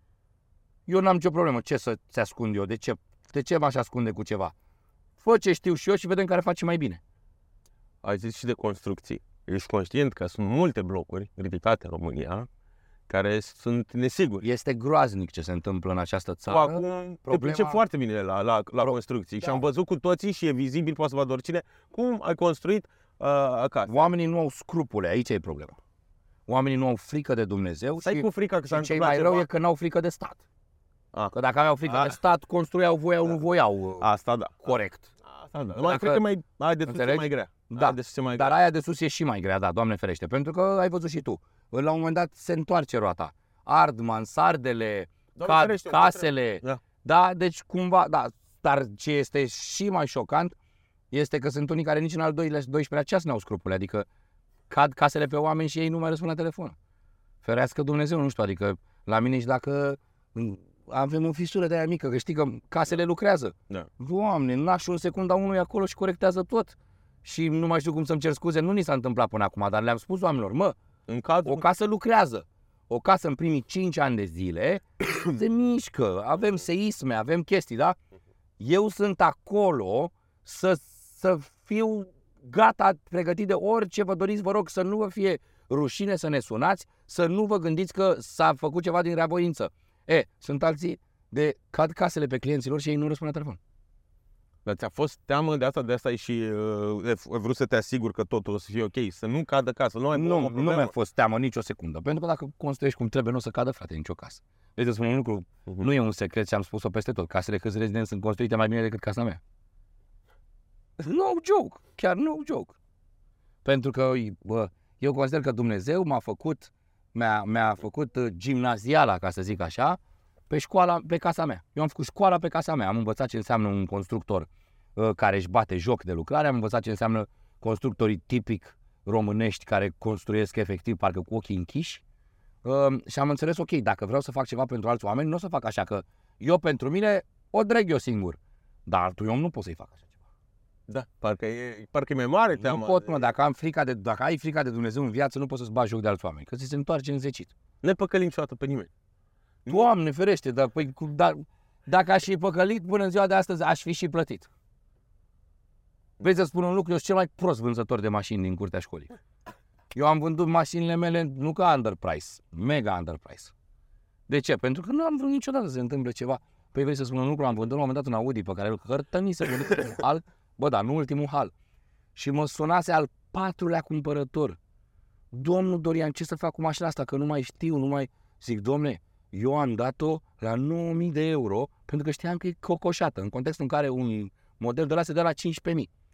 Eu n-am nicio problemă. Ce să-ți ascund eu? De ce, de ce m-aș ascunde cu ceva? Fă ce știu și eu și vedem care face mai bine. Ai zis și de construcții. Ești conștient că sunt multe blocuri ridicate în România care sunt nesiguri. Este groaznic ce se întâmplă în această Tu țară. acum te problema- pricep foarte bine la, la, la construcții și Da. am văzut cu toții și e vizibil, poate să vadă oricine, cum ai construit uh, acasă. Oamenii nu au scrupule, aici e problema. Oamenii nu au frică de Dumnezeu Stai și, cu frica că s-a și cei întâmplat mai rău ceva. e că n-au frică de stat. Ah. Că dacă aveau frică Ah. de stat, construiau, voiau, nu voiau. Asta da. Corect. Asta da. Dacă- Mai cred că mai, ai de sus e Înțelegi? mai grea. Da. Ai de sus e mai Dar grea. aia de sus e și mai grea, da, Doamne ferește. Pentru că ai văzut și tu. La un moment dat se întoarce roata. Ard mansardele, Doamne cad ferește, casele. Da. Da, deci cumva, da. Dar ce este și mai șocant este că sunt unii care nici în al doilea, 12-lea ceas n-au scrupule. Adică cad casele pe oameni și ei nu mai răspund la telefon. Ferească Dumnezeu, nu știu, adică la mine și dacă mm, avem o fisură de aia mică, că știi că casele lucrează. Da. Doamne, naș un secunda unul e acolo și corectează tot. Și nu mai știu cum să-mi cer scuze, nu ni s-a întâmplat până acum, dar le-am spus oamenilor, mă, În cazul o casă lucrează. O casă în primii 5 ani de zile se mișcă, avem seisme, avem chestii, da? Eu sunt acolo să, să fiu gata, pregătit de orice vă doriți, vă rog să nu vă fie rușine să ne sunați, să nu vă gândiți că s-a făcut ceva din reavoință. E, sunt alții de cad casele pe clienților și ei nu răspund la telefon. Dar ți-a fost teamă de asta, de asta ai și uh, ai vrut să te asiguri că totul o să fie ok, să nu cadă casă, nu ai o Nu, nu problemă. mi-a fost teamă nicio secundă, pentru că dacă construiești cum trebuie, nu o să cadă, frate, nicio casă. Deci să spun un lucru, Mhm. nu e un secret și am spus-o peste tot. Casele câți rezidenți sunt construite mai bine decât casa mea. No joke, chiar no joke. Pentru că, bă, eu consider că Dumnezeu m-a făcut, mi-a, mi-a făcut uh, gimnaziala, ca să zic așa, pe școala, pe casa mea. Eu am făcut școala pe casa mea, am învățat ce înseamnă un constructor uh, care își bate joc de lucrare, am învățat ce înseamnă constructorii tipic românești care construiesc efectiv parcă cu ochii închiși uh, și am înțeles, ok, dacă vreau să fac ceva pentru alți oameni, nu o să fac așa că eu pentru mine o dreg eu singur. Dar altul om nu pot să-i fac așa ceva. Da, parcă e, parcă e mai mare teama. nu pot, de- mă, dacă, am frica de, dacă ai frica de Dumnezeu în viață, nu poți să-ți bagi joc de alți oameni, că ți se întoarce în zecit. Ne păcălim niciodată pe nimeni. Doamne ferește, dar, păi, cu, dar dacă aș fi păcălit până în ziua de astăzi, aș fi și plătit. Vrei să spun un lucru? Eu sunt cel mai prost vânzător de mașini din curtea școlii. Eu am vândut mașinile mele nu ca underprice, mega underprice. De ce? Pentru că nu am vrut niciodată să se întâmple ceva. Păi vrei să spun un lucru? Am vândut la un moment dat un Audi pe care îl hărtănise pe ultimul hal, bă, dar nu ultimul hal. Și mă sunase al patrulea cumpărător. Domnul Dorian, ce să fac cu mașina asta? Că nu mai știu, nu mai... Zic, domne, eu am dat-o la 9000 de euro pentru că știam că e cocoșată, în contextul în care un model de la se dă la 15.000.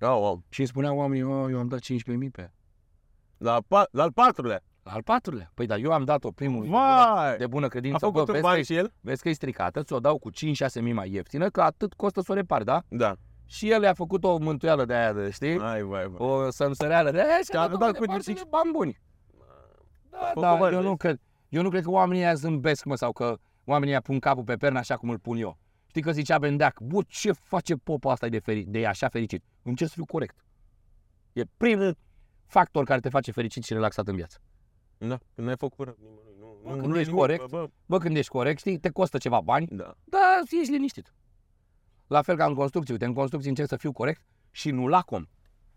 Au, au. Și îmi spuneau oamenii, oh, eu am dat 15.000 pe ea. La, pa- la al patrulea. La al patrulea. Păi da, eu am dat-o primul Vai! de bună A credință. făcut Bă, un vezi, bani că, și el? vezi că e stricată, ți-o dau cu 5-6 mii mai ieftină, că atât costă să o repar, da? Da. Și el i-a făcut o mântuială de aia, de, știi? Ai, vai, vai. O sămsăreală de aia și Și-a a dat dat cu cu niște- bani buni. Da, făcut da, bani, eu nu vezi? cred. Eu nu cred că oamenii ăia zâmbesc, mă, sau că oamenii ăia pun capul pe pernă așa cum îl pun eu. Știi că zicea Bendeac, bă, ce face popa asta de, feri- de așa fericit? Încerc să fiu corect. E primul factor care te face fericit și relaxat în viață. Da, când n-ai făcut rău nimănui, nu. Bă, când ești corect. Bă, bă. Bă, când ești corect, știi, te costă ceva bani, Da. dar ești liniștit. La fel ca în construcții. Uite, în construcții încerc să fiu corect și nu lacom.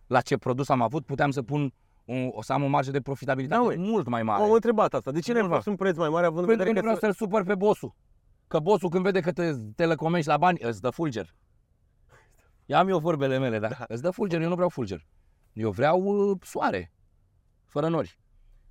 La ce produs am avut, puteam să pun un, o să am o marjă de profitabilitate Da, măi. mult mai mare. M-am întrebat asta. De ce ne-ai Bun, pus un preț mai mare având în Pentru că vedere nu că... vreau să-l supăr pe bossul. Că bossul când vede că te, te lăcomești la bani, îți dă fulger. Ia am eu vorbele mele, da? da. Îți dă fulger, eu nu vreau fulger. Eu vreau uh, soare, fără nori.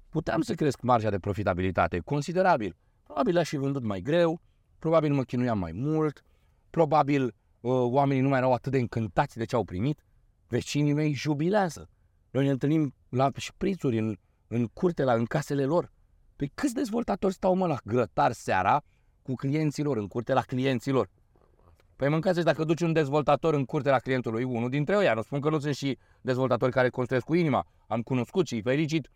Puteam să cresc marja de profitabilitate considerabil. Probabil aș fi vândut mai greu, probabil mă chinuiam mai mult, probabil uh, oamenii nu mai erau atât de încântați de ce au primit. Vecinii mei jubilează. Noi ne întâlnim la șprițuri în, în curte, la, în casele lor. Păi câți dezvoltatori stau mă la grătar seara cu clienților, în curte la clienților? Păi mâncați dacă duci un dezvoltator în curte la clientul lui, unul dintre ei, nu spun că nu sunt și dezvoltatori care construiesc cu inima, am cunoscut și îi felicit,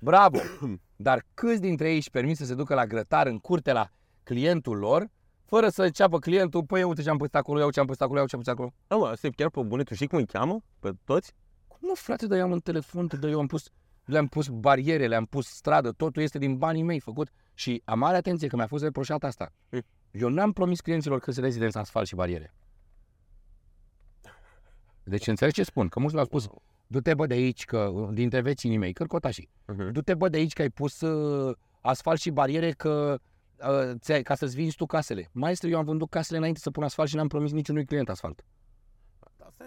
bravo! Dar câți dintre ei își permit să se ducă la grătar în curte la clientul lor, fără să înceapă clientul, păi uite ce am pus acolo, iau ce am pus acolo, iau ce am pus acolo. Da, mă, asta e chiar pe bune. Tu știi cum îi cheamă? Pe toți? Cum nu, frate, dar eu am un telefon, de eu am pus, le-am pus bariere, le-am pus stradă, totul este din banii mei făcut. Și am mare atenție că mi-a fost reproșat asta. Mm. Eu n-am promis clienților că se rezidență asfalt și bariere. Deci înțelegi ce spun? Că mulți mi-au spus, du-te bă de aici, că dintre vecinii mei, cărcotașii, Uh-huh. du-te bă de aici că ai pus uh, asfalt și bariere că, uh, ți-ai- ca să-ți vinzi tu casele. Maestru, eu am vândut casele înainte să pun asfalt și n-am promis niciunui client asfalt.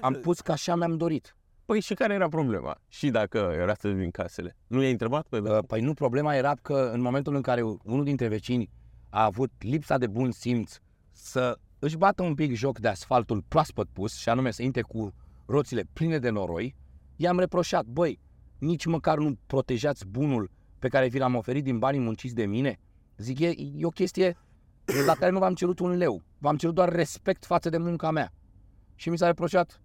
Am pus că așa mi-am dorit. Păi și care era problema? Și dacă era să vin casele? Nu i-ai întrebat? Păi, Uh, Păi nu, problema era că în momentul în care unul dintre vecini a avut lipsa de bun simț să își bată un pic joc de asfaltul proaspăt pus și anume să intre cu roțile pline de noroi, i-am reproșat, băi, nici măcar nu protejați bunul pe care vi l-am oferit din banii munciți de mine. Zic, e, e o chestie la care nu v-am cerut un leu, v-am cerut doar respect față de munca mea. Și mi s-a reproșat,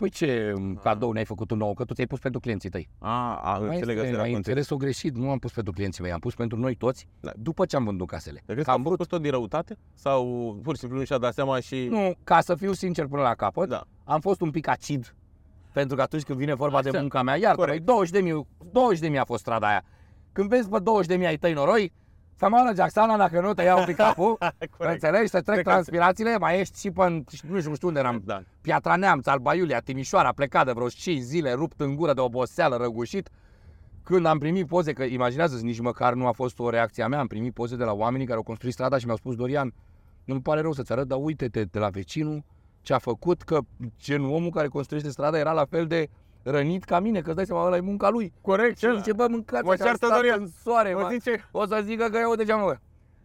păi ce cadou ne-ai făcut tu nou, că tu ți-ai pus pentru clienții tăi. a, a, înțeleg Maestre, asta era ai context. înțeles-o greșit, nu am pus pentru clienții mei, am pus pentru noi toți, Da. după ce am vândut casele. Dar crezi Că că am am făcut tot din răutate? Sau pur și simplu nu și-a dat seama și... Nu, ca să fiu sincer până la capăt, Da. am fost un pic acid. Pentru că atunci când vine vorba de Așa. munca mea, iar Corect. 20 de mii, 20 de mii a fost strada aia. Când vezi, bă, 20 de mii ai tăi noroi, să mă la Jacksana dacă nu te iau un pic capul, Corect. înțelegi, să trec Cred că- transpirațiile, mai ești și până, nu știu unde eram, Da. Piatra Neamț, Alba Iulia, Timișoara, plecat de vreo 5 zile, rupt în gură de oboseală, răgușit. Când am primit poze, că imaginează nici măcar nu a fost o reacție a mea, am primit poze de la oamenii care au construit strada și mi-au spus, Dorian, nu-mi pare rău să-ți arăt, dar uite-te de la vecinul ce a făcut, că gen omul care construiește strada era la fel de rănit ca mine, că îți dai seama, ăla e munca lui. Corect, Și zice, bă, mâncați Mă așa, ceartă stați Dorian. în soare, Mă mă. zice, O să zică că eu degeaba, mă.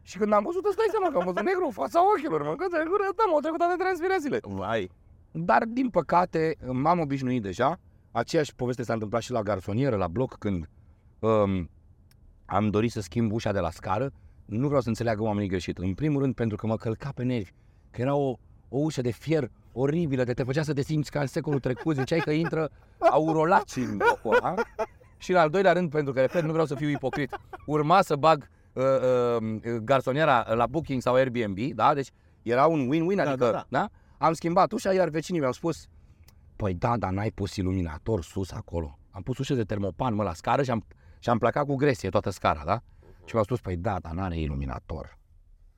Și când am văzut, îți dai seama că am văzut negru în fața ochilor, mă, că de gură, da, m-au trecut toate transpirațiile. vai, Dar, din păcate, m-am obișnuit deja. Aceeași poveste s-a întâmplat și la garsonieră, la bloc, când um, am dorit să schimb ușa de la scară. Nu vreau să înțeleagă oamenii greșit. În primul rând, pentru că mă călca pe nervi. Că era o, o ușă de fier oribilă, de te făcea să te simți ca în secolul trecut. Ziceai că intră aurolaci în blocul ăla. Și în al doilea rând, pentru că, repet, nu vreau să fiu ipocrit, urma să bag uh, uh, garsoniera la Booking sau Airbnb, da? Deci era un win-win, Da, adică, da, da. da? Am schimbat ușa, iar vecinii mi-au spus, păi da, dar n-ai pus iluminator sus acolo. Am pus ușă de termopan, mă, la scară și am, și am plecat cu gresie toată scara, da? Și mi-au spus, păi da, dar n-are iluminator.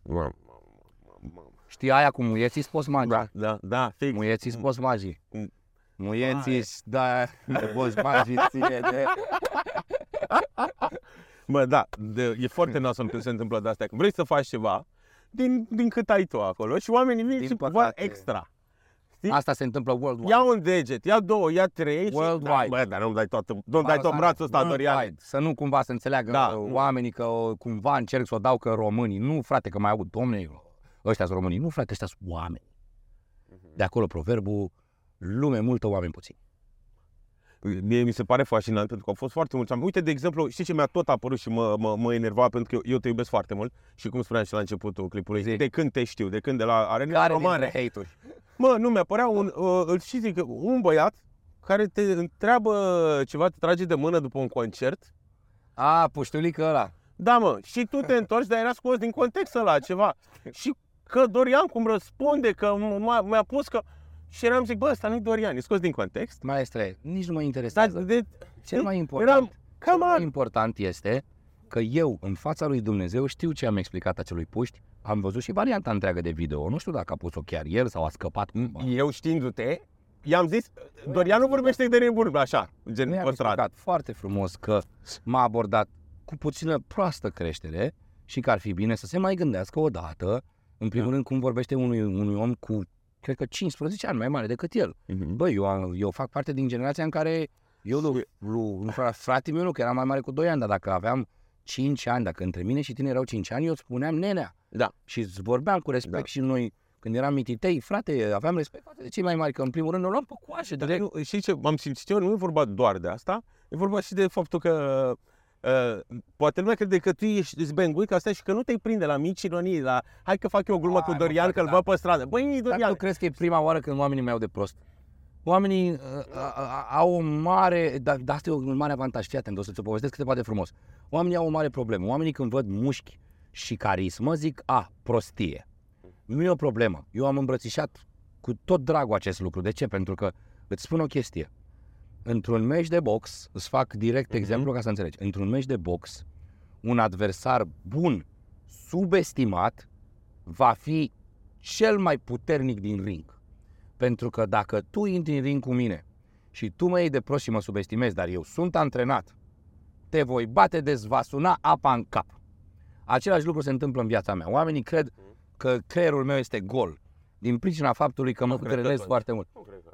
Mamă, Știi aia cu muieții spos magii? da, da, da, fix. Muieții spos magii. Mm. Muieții, da, spos magii ție de... Bă, da, de, e foarte nasol când se întâmplă de astea. Când vrei să faci ceva, din, din cât ai tu acolo și oamenii vin Din și vor păcate. extra. Știi? Asta se întâmplă worldwide. Ia un deget, ia două, ia trei și... Worldwide. Da, bă, dar nu-mi dai toată, nu dai tot Asta- brațul ăsta, worldwide. Dorian. Să nu cumva să înțeleagă Da. da, oamenii că o, cumva încerc să o dau că românii. Nu, frate, că mai aud, domne, ăștia sunt românii. Nu, frate, ăștia sunt oameni. De acolo proverbul, lume multă, oameni puțini. Mie mi se pare fascinant pentru că au fost foarte mulți oameni. Uite, de exemplu, știi ce mi-a tot apărut și mă, mă, mă enerva pentru că eu, eu te iubesc foarte mult și cum spuneam și la începutul clipului, Zi. de când te știu, de când de la arena Care romane. dintre hate-uri? Mă, nu, mi-a părea un, uh, îl știi, zic, un băiat care te întreabă ceva, te trage de mână după un concert. A, puștulică ăla. Da, mă, și tu te întorci, dar era scos din context ăla ceva. Și că Dorian cum răspunde, că m- mi-a pus că... Și eram zic, bă, ăsta nu-i Dorian, e scos din context. Maestre, nici nu mă Dar interesează. de, Cel mai important, eram, cel come mai on! important este că eu, în fața lui Dumnezeu, știu ce am explicat acelui puști, am văzut și varianta întreagă de video. Nu știu dacă a pus-o chiar el sau a scăpat cumva. Eu știindu-te, i-am zis, Dorian nu vorbește de nebun, așa, gen Mi-a pe stradă. explicat foarte frumos că m-a abordat cu puțină proastă creștere și că ar fi bine să se mai gândească o dată, în primul Da. rând, cum vorbește unui, unui om cu, cred că 15 ani mai mare decât el. Mhm. Băi, eu, am- eu fac parte din generația în care eu, lui, lui, lui frate meu, nu, că era mai mare cu 2 ani, dar dacă aveam 5 ani, dacă între mine și tine erau 5 ani, eu îți spuneam nenea. Da. Și îți vorbeam cu respect Da. și noi, când eram mititei, frate, aveam respect față de cei mai mari, că în primul rând ne luam pe coașe Dar direct. nu, știi ce am simțit eu? Nu e vorba doar de asta, e vorba și de faptul că uh, poate lumea crede că tu ești zbenguit ca asta și că nu te prinde la mici ironii, la hai că fac eu o glumă Hai, cu mă, Dorian frate, că-l da. văd pe stradă. Băi, Dar Dorian, tu crezi că e prima oară când oamenii mă iau de prost? Oamenii uh, a- a- au o mare, dar da, asta e un mare avantaj, fii atent, o să-ți o povestesc cât se poate frumos. Oamenii au o mare problemă. Oamenii când văd mușchi și carismă zic, a, prostie. Nu e o problemă. Eu am îmbrățișat cu tot dragul acest lucru. De ce? Pentru că îți spun o chestie. Într-un meci de box, îți fac direct Mhm. exemplu ca să înțelegi. Într-un meci de box, un adversar bun, subestimat, va fi cel mai puternic din ring. Pentru că dacă tu intri în ring cu mine și tu mă iei de prost și mă subestimezi, dar eu sunt antrenat, te voi bate de va suna apa în cap. Același lucru se întâmplă în viața mea. Oamenii cred că creierul meu este gol din pricina faptului că mă Nu cred că cutrelez tot. foarte mult.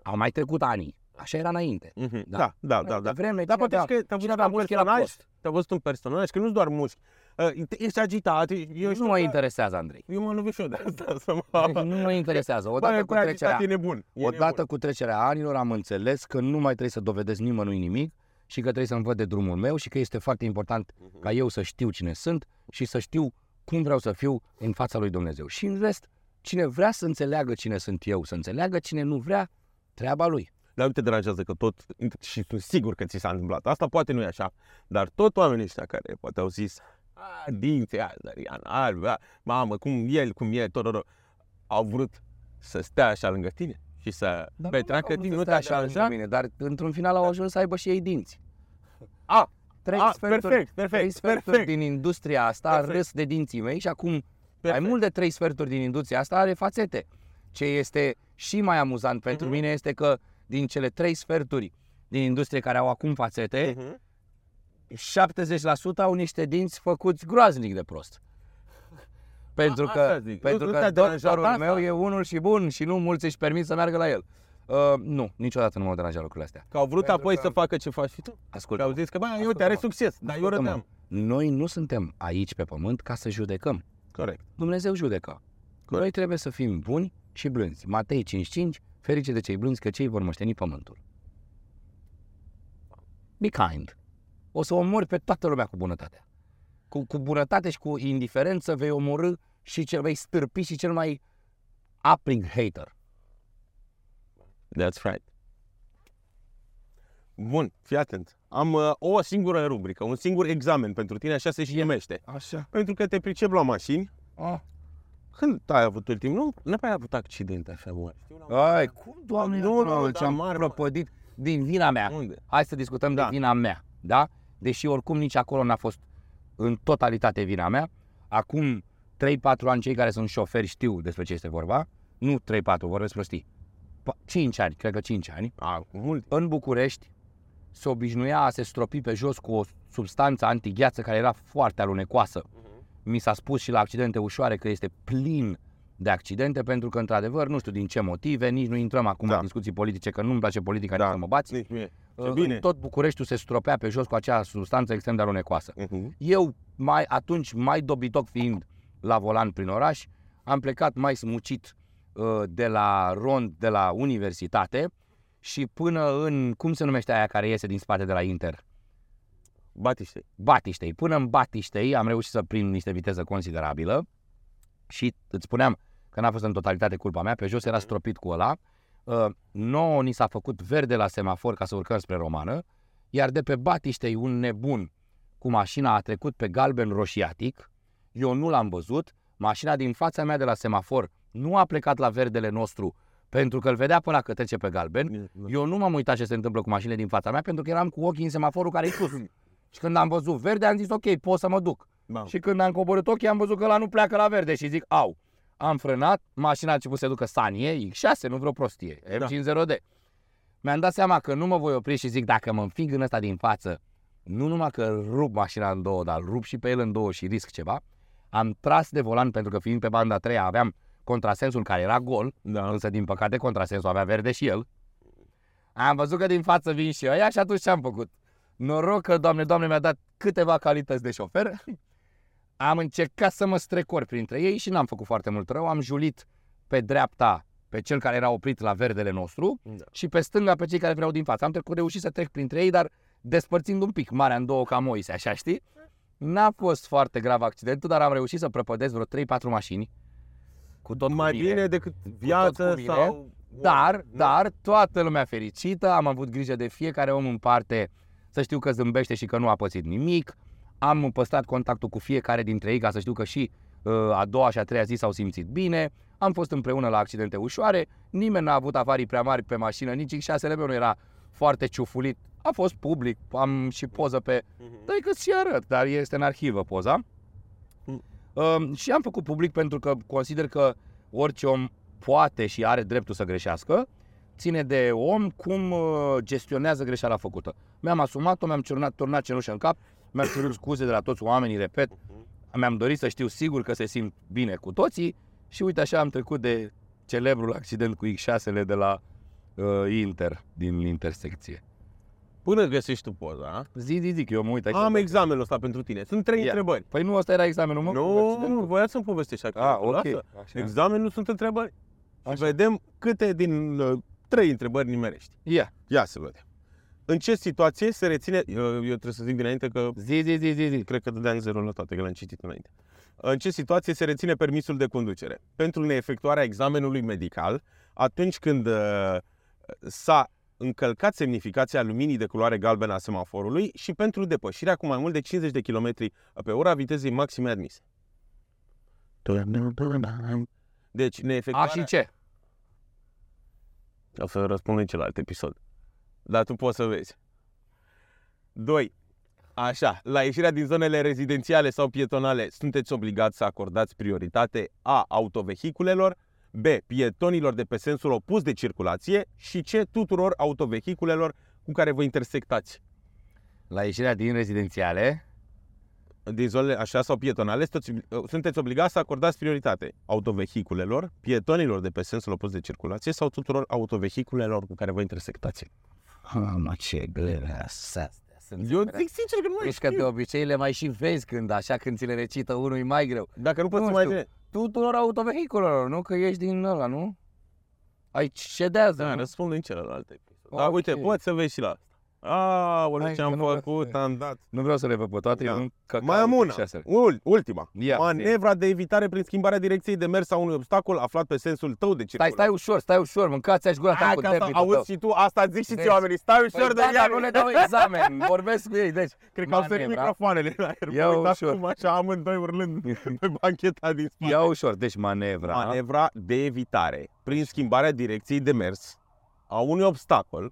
Au mai trecut ani. Așa era înainte. Mhm, Da. Da, da, da. da. Vreme, Dar cine poate avea- și că te-a cine văzut avea un mușchi era personaj, prost. te-a văzut un personaj, că nu doar mușchi. Uh, Ești agitat, eu Nu știu mă că- interesează, Andrei. Eu mă lovit și eu de asta. Să mă... Nu mă interesează. Odată Bă, cu prea trecerea, agitat, e nebun. E odată nebun. cu trecerea anilor am înțeles că nu mai trebuie să dovedesc nimănui nimic și că trebuie să-mi văd de drumul meu și că este foarte important Mhm. ca eu să știu cine sunt și să știu cum vreau să fiu în fața lui Dumnezeu. Și în rest, cine vrea să înțeleagă cine sunt eu, să înțeleagă cine nu vrea, treaba lui. Dar nu te deranjează că tot, și sunt sigur că ți s-a întâmplat. Asta poate nu e așa, dar tot oamenii ăștia care poate au zis, a, dinții, a, Darian, alb, a, mamă, cum el, cum e, tot, tot, tot, au vrut să stea așa lângă tine și să Dar petreacă au vrut timp, să nu te stea așa lângă așa? Mine, dar într-un final au ajuns să aibă și ei dinți. A, Trei a, sferturi, perfect, trei perfect, sferturi perfect. din industria asta Perfect. râs de dinții mei și acum Perfect. mai mult de trei sferturi din industria asta are fațete. Ce este și mai amuzant pentru Mhm. mine este că din cele trei sferturi din industrie care au acum fațete, Mhm. 70% au niște dinți făcuți groaznic de prost. Pentru A- că, asta zic. pentru Nu- nu că te-a deranjat doctorul asta? meu e unul și bun și nu mulți își permit să meargă la el. Uh, nu, niciodată nu mă deranja lucrurile astea. Că au vrut Pentru apoi că- să facă ce faci și tu. Ascult. Că au zis că, bă, eu te Ascultă-mă. are succes, dar eu Ascultă-mă. rădeam. Noi nu suntem aici pe pământ ca să judecăm. Corect. Dumnezeu judecă. Noi trebuie să fim buni și blânzi. Matei 5.5, ferice de cei blânzi că cei vor moșteni pământul. Be kind. O să omori pe toată lumea cu bunătatea. Cu, cu bunătate și cu indiferență vei omorâ și cel mai stârpi și cel mai aprig hater. That's right. Bun, fii atent. Am uh, o singură rubrică, un singur examen pentru tine, așa se și numește. Așa. Pentru că te pricep la mașini. Ah. Când ai avut ultim? Nu, nu ai avut accidente așa mari. Ai, cum, doamne, Nu, nu, nu, nu, dar ce-am mare, prăpădit din vina mea. Unde? Hai să discutăm Da. de vina mea, da? Deși oricum nici acolo n-a fost în totalitate vina mea. Acum 3-4 ani cei care sunt șoferi știu despre ce este vorba. Nu 3-4, vorbesc prostii. 5 ani, cred că 5 ani. A, mult. În București se obișnuia a se stropi pe jos cu o substanță antigheață care era foarte alunecoasă. Mi s-a spus și la accidente ușoare că este plin de accidente pentru că, într-adevăr, nu știu din ce motive, nici nu intrăm acum Da. în discuții politice, că nu-mi place politica, da. Da. să mă bați. Nici mie. Ce Uh, bine. În tot Bucureștiul se stropea pe jos cu acea substanță extrem de alunecoasă. Mhm. Eu, mai atunci, mai dobitoc fiind la volan prin oraș, am plecat mai smucit uh, de la rond, de la universitate și până în, cum se numește aia care iese din spate de la Inter? Batiște. Batiștei. Până în Batiștei am reușit să prind niște viteză considerabilă și îți spuneam că n-a fost în totalitate culpa mea, pe jos era stropit cu ăla. Uh, nouă ni s-a făcut verde la semafor ca să urcăm spre Romană, iar de pe Batiștei un nebun cu mașina a trecut pe galben roșiatic, eu nu l-am văzut, mașina din fața mea de la semafor nu a plecat la verdele nostru pentru că îl vedea până că trece pe galben, eu nu m-am uitat ce se întâmplă cu mașinile din fața mea pentru că eram cu ochii în semaforul care e sus. Și când am văzut verde, am zis ok, pot să mă duc. Da. Și când am coborât ochii, am văzut că la nu pleacă la verde și zic, au. Am frânat, mașina a început să se ducă Sanie, X6, nu vreo prostie, Da. M50D. Mi-am dat seama că nu mă voi opri și zic, dacă mă înfig în ăsta din față, nu numai că rup mașina în două, dar îl rup și pe el în două și risc ceva. Am tras de volan pentru că fiind pe banda a treia aveam contrasensul care era gol, Da. însă din păcate contrasensul avea verde și el. Am văzut că din față vin și ăia și atunci ce am făcut? Noroc că, doamne, doamne, mi-a dat câteva calități de șofer. Am încercat să mă strecor printre ei și n-am făcut foarte mult rău. Am julit pe dreapta pe cel care era oprit la verdele nostru Da. și pe stânga pe cei care vreau din față. Am trecut, reușit să trec printre ei, dar despărțind un pic marea în două ca Moise, așa știi? N-a fost foarte grav accidentul, dar am reușit să prăpădez vreo 3-4 mașini. Cu tot cu Mai mine. bine decât viață cu mine, sau... Dar, Nu? dar, toată lumea fericită, am avut grijă de fiecare om în parte, să știu că zâmbește și că nu a pățit nimic. Am păstrat contactul cu fiecare dintre ei ca să știu că și uh, a doua și a treia zi s-au simțit bine. Am fost împreună la accidente ușoare, nimeni n-a avut avarii prea mari pe mașină, nici X6-ul meu nu era foarte ciufulit. A fost public, am și poză pe... Mhm. Dai că ți arăt, dar este în arhivă poza. Mm. Um, și am făcut public pentru că consider că orice om poate și are dreptul să greșească, ține de om cum uh, gestionează greșeala făcută. Mi-am asumat-o, mi-am turnat, turnat cenușă în cap, mi-am cerut scuze de la toți oamenii, repet, mi-am dorit să știu sigur că se simt bine cu toții și uite așa am trecut de celebrul accident cu X6-le de la uh, Inter, din intersecție. Până găsești tu poza, Zi, zi, zic, eu mă uit aici. am examenul ăsta pentru tine. Sunt trei Ia. întrebări. Păi nu, ăsta era examenul, mă? cu Nu, accidentul. nu, voia să-mi povestești Ah, accidentul. ok. Lasă. Așa. Examenul sunt întrebări. Și Așa. vedem câte din uh, trei întrebări nimerești. Ia, Ia să vedem. În ce situație se reține... Eu, eu trebuie să zic dinainte că zi, zi, zi, zi, zi. cred că dădeam zero la toate, că le-am citit înainte. În ce situație se reține permisul de conducere? Pentru neefectuarea examenului medical, atunci când uh, s-a încălcat semnificația luminii de culoare galbenă a semaforului și pentru depășirea cu mai mult de 50 de km pe oră a vitezei maxime admise. Deci, A neefectuarea... și ce? O să răspund în celălalt episod. Dar tu poți să vezi. 2. Așa, la ieșirea din zonele rezidențiale sau pietonale, sunteți obligați să acordați prioritate A. autovehiculelor, B. pietonilor de pe sensul opus de circulație și C. tuturor autovehiculelor cu care vă intersectați. La ieșirea din rezidențiale, Din zonele așa sau pietonale, sunteți- sunteți obligați să acordați prioritate autovehiculelor, pietonilor de pe sensul opus de circulație sau tuturor autovehiculelor cu care vă intersectați. Mă, ce grele astea sunt. Eu zic sincer că nu mai Crezi că de știu. obicei le mai și vezi când așa când ți le recită unul e mai greu. Dacă nu poți Nu să mai știu. bine. Tuturor autovehiculelor, nu? Că ești din ăla, nu? Ai cedează, Da, nu? răspund în celălalt episod. Dar Ok. uite, poți să vezi și la asta. Aoleu, Hai ce că am nu vreau făcut, să- am dat. Nu vreau să le văd pe toate, Da. eu nu căcau Mai am cu una, șasele. Ul- ultima. Ia, Manevra de evitare prin schimbarea direcției de mers a unui obstacol aflat pe sensul tău de Stai, circulație. stai ușor, stai ușor, mâncați aș gura ta Hai cu că asta termitul auzi tău. și tu, asta zici și Deci- ți oamenii. Stai ușor Păi de da, dar ea. nu le dau examen, vorbesc cu ei, deci. Cred că au sărit manevra. microfoanele la aer. Ia Mă uitați ușor. cum așa amândoi urlând pe bancheta din spate. Ia ușor, deci manevra. Manevra de evitare prin schimbarea direcției de mers a unui obstacol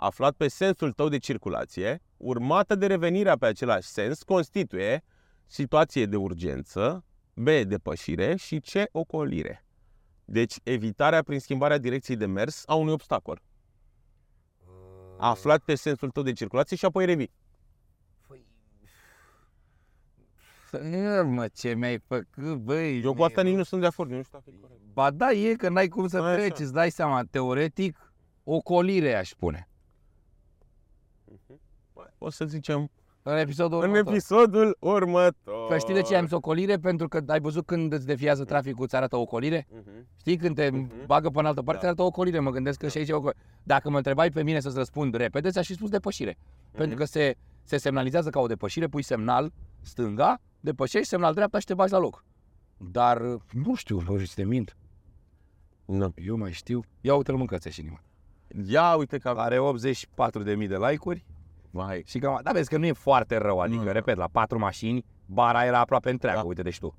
aflat pe sensul tău de circulație, urmată de revenirea pe același sens, constituie situație de urgență, B. Depășire și C. Ocolire. Deci evitarea prin schimbarea direcției de mers a unui obstacol aflat pe sensul tău de circulație și apoi revii. Ia, Mă, ce mi-ai făcut, băi. Eu cu asta nici nu sunt de acord, eu nu știu dacă e corect. Ba da, e că n-ai cum să Așa. treci, îți dai seama, teoretic, ocolire aș spune. O să zicem În episodul în următor. episodul următor. Că știi de ce am zis ocolire? Pentru că ai văzut când îți defiază traficul, îți arată ocolire? Mhm. Știi, când te Mhm. bagă până în altă parte, Da. îți arată ocolire. Mă gândesc că și aici e ocolire. Dacă mă întrebai pe mine să-ți răspund repede, ți-aș fi spus depășire. Pentru că se, se semnalizează ca o depășire, pui semnal stânga, depășești, semnal dreapta și te bagi la loc. Dar, nu știu, bă, te mint. Nu. Eu mai știu. Ia uite-l mâncați și inima. Ia uite că Are 84.000 de like-uri Vai. și cam, da, vezi că nu e foarte rău, adică, Nu. repet, la patru mașini, bara era aproape întreagă, Da. uite, deci tu.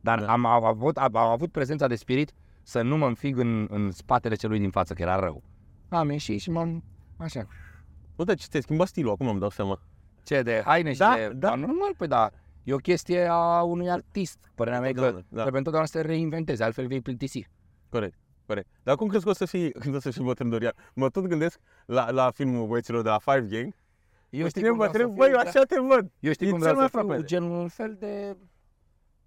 Dar Da. am, am, avut, am, am avut prezența de spirit să nu mă înfig în, în spatele celui din față, că era rău. Am ieșit și m-am, așa, Uite ce ți-ai schimbat stilul, acum îmi dau seama. Ce, de haine și Da, de... da. normal, păi da. E o chestie a unui artist. Părerea mea e că Întotdeauna, da. trebuie întotdeauna să te reinventezi, altfel vei plictisi. Corect, corect. Dar cum crezi că o să fii, când o să fii bătrân Dorian? Mă tot gândesc la, la filmul băieților de la Five Gang. Eu știi cum bătrân, băi, eu așa te văd. Eu știu E cum cel vreau mai să fiu, aproape de- gen un fel de...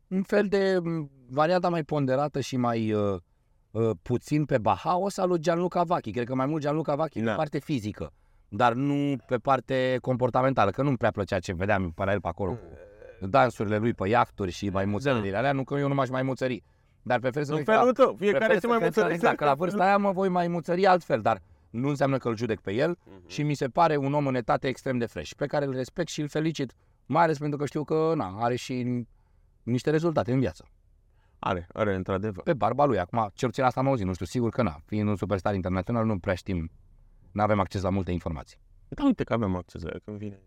Un fel de m, varianta mai ponderată și mai uh, uh, puțin pe Bahaos al lui Gianluca Vachi. Cred că mai mult Gianluca Vachi Da. pe parte fizică, dar nu pe parte comportamentală, că nu-mi prea plăcea ce vedeam pe el pe acolo cu dansurile lui pe iahturi și mai muțările alea, nu că eu nu m-aș mai muțări. Dar prefer să În cred felul că- tău, fiecare prefer se să mai cred că- muță. Exact, că la vârsta aia mă voi mai muțări altfel, dar nu înseamnă că îl judec pe el și mi se pare un om în etate extrem de fresh, pe care îl respect și îl felicit, mai ales pentru că știu că na, are și niște rezultate în viață. Are, are, într-adevăr. Pe barba lui, acum, cel puțin asta am auzit, nu știu, sigur că na, fiind un superstar internațional, nu prea știm, nu avem acces la multe informații. Da, uite că avem acces la el când vine.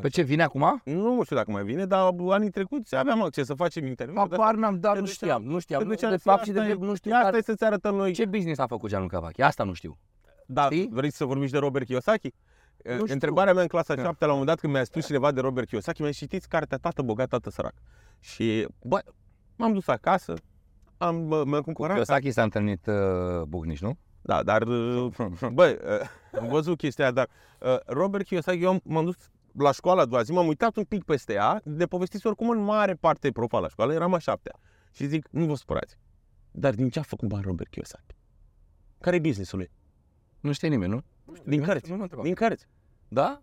Pe ce vine acum? Nu știu dacă mai vine, dar anii trecuți aveam acces să facem interviu. Habar n-am, dar te nu duceam- știam, nu știam. te Nu, duceam de și fapt și asta de e- drept nu știu Ia care, stai să-ți arătăm noi. ce business a făcut Gianluca Vachi, asta nu știu. Da, știi? vrei să vorbiți de Robert Kiyosaki? știu. Întrebarea mea în clasa Da. 7 la un moment dat când mi-a spus cineva de Robert Kiyosaki, mi-a zis, citiți cartea Tată bogat, tată sărac. Și, bă, m-am dus acasă, am, mă- m-am cumpărat. Kiyosaki s-a întâlnit uh, Bucnici, nu? Da, dar, uh, băi, uh, am văzut chestia aia, dar uh, Robert Kiyosaki, eu am- m-am dus la școală a doua zi, m-am uitat un pic peste ea, de povestiți oricum în mare parte profa la școală, eram a șaptea. Și zic, nu vă supărați. Dar din ce a făcut bani Robert Kiyosaki? Care e business-ul lui? Nu știe nimeni, nu? Din cărți. Nu mă întreba. Din cărți. Da?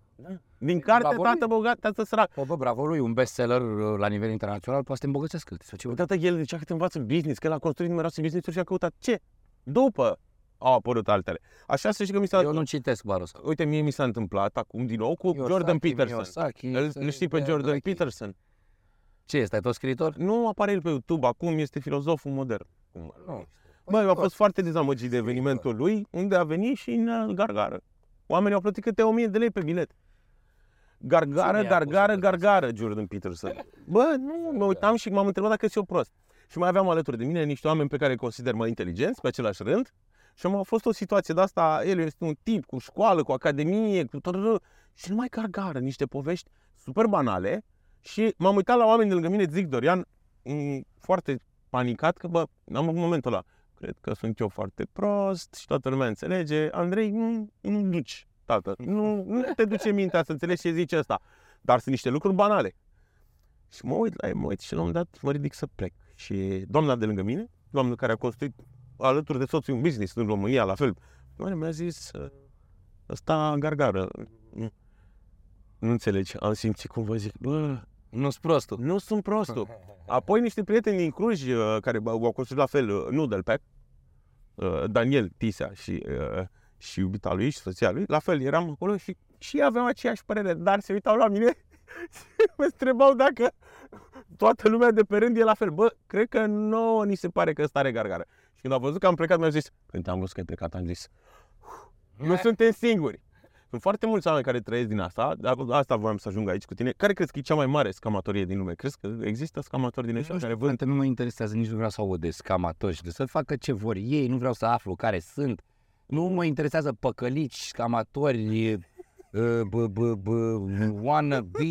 Din carte, Bravo tată lui. bogat, tată sărac. Bă, bă, bravo lui, un bestseller uh, la nivel internațional poate să te îmbogățească. Sau ce Păi, tată, el zicea că te învață business, că el a construit numeroase business-uri și a căutat ce? După au apărut altele. Așa să știi că mi s-a... Eu nu citesc barul ăsta. Uite, mie mi s-a întâmplat acum din nou cu Kiyosaki, Jordan Peterson. Kiyosaki, Îl, îl știi pe Jordan Drake. Peterson? Ce este, ai tot scriitor? Nu apare el pe YouTube, acum este filozoful modern. Nu. Băi, eu am fost foarte dezamăgit de evenimentul lui, unde a venit și în uh, gargară. Oamenii au plătit câte 1000 de lei pe bilet. Gargară, Cine i-a pus gargară, să gargară, Jordan Peterson. Bă, nu, mă uitam și m-am întrebat dacă sunt eu prost. Și mai aveam alături de mine niște oameni pe care îi consider mai inteligenți, pe același rând. Și am a fost o situație de asta, el este un tip cu școală, cu academie, cu tot, și numai gargară, niște povești super banale. Și m-am uitat la oameni de lângă mine, zic Dorian, m, foarte panicat, că bă, am în momentul ăla, cred că sunt eu foarte prost și toată lumea înțelege. Andrei, nu, nu duci, tată, nu, nu te duce mintea să înțelegi ce zice ăsta. Dar sunt niște lucruri banale. Și mă uit la el, mă uit și la un moment dat mă ridic să plec. Și doamna de lângă mine, doamna care a construit alături de soțul un business în România, la fel, doamna mi-a zis, "Ă, ăsta gargară, nu, nu înțelegi, am simțit cum vă zic, bă, Nu-s prostul. nu sunt prostul. Apoi niște prieteni din Cluj uh, care bă, au construit la fel uh, Noodle Pack, uh, Daniel Tisea și, uh, și iubita lui și soția lui, la fel eram acolo și, și ei aveau aceeași părere, dar se uitau la mine și mă întrebau dacă toată lumea de pe rând e la fel. Bă, cred că nouă ni se pare că ăsta are gargară. Și când au văzut că am plecat, mi-au zis, când am văzut că ai plecat, am zis, nu suntem singuri. Sunt foarte mulți oameni care trăiesc din asta, dar asta voiam să ajung aici cu tine. Care crezi că e cea mai mare scamatorie din lume? Crezi că există scamatori din ăștia Nu care știu, vând? frate, nu mă interesează, nici nu vreau să aud de scamatori și de să facă ce vor ei, nu vreau să aflu care sunt. Nu mă interesează păcălici, scamatori, uh, b, b, b, wannabe.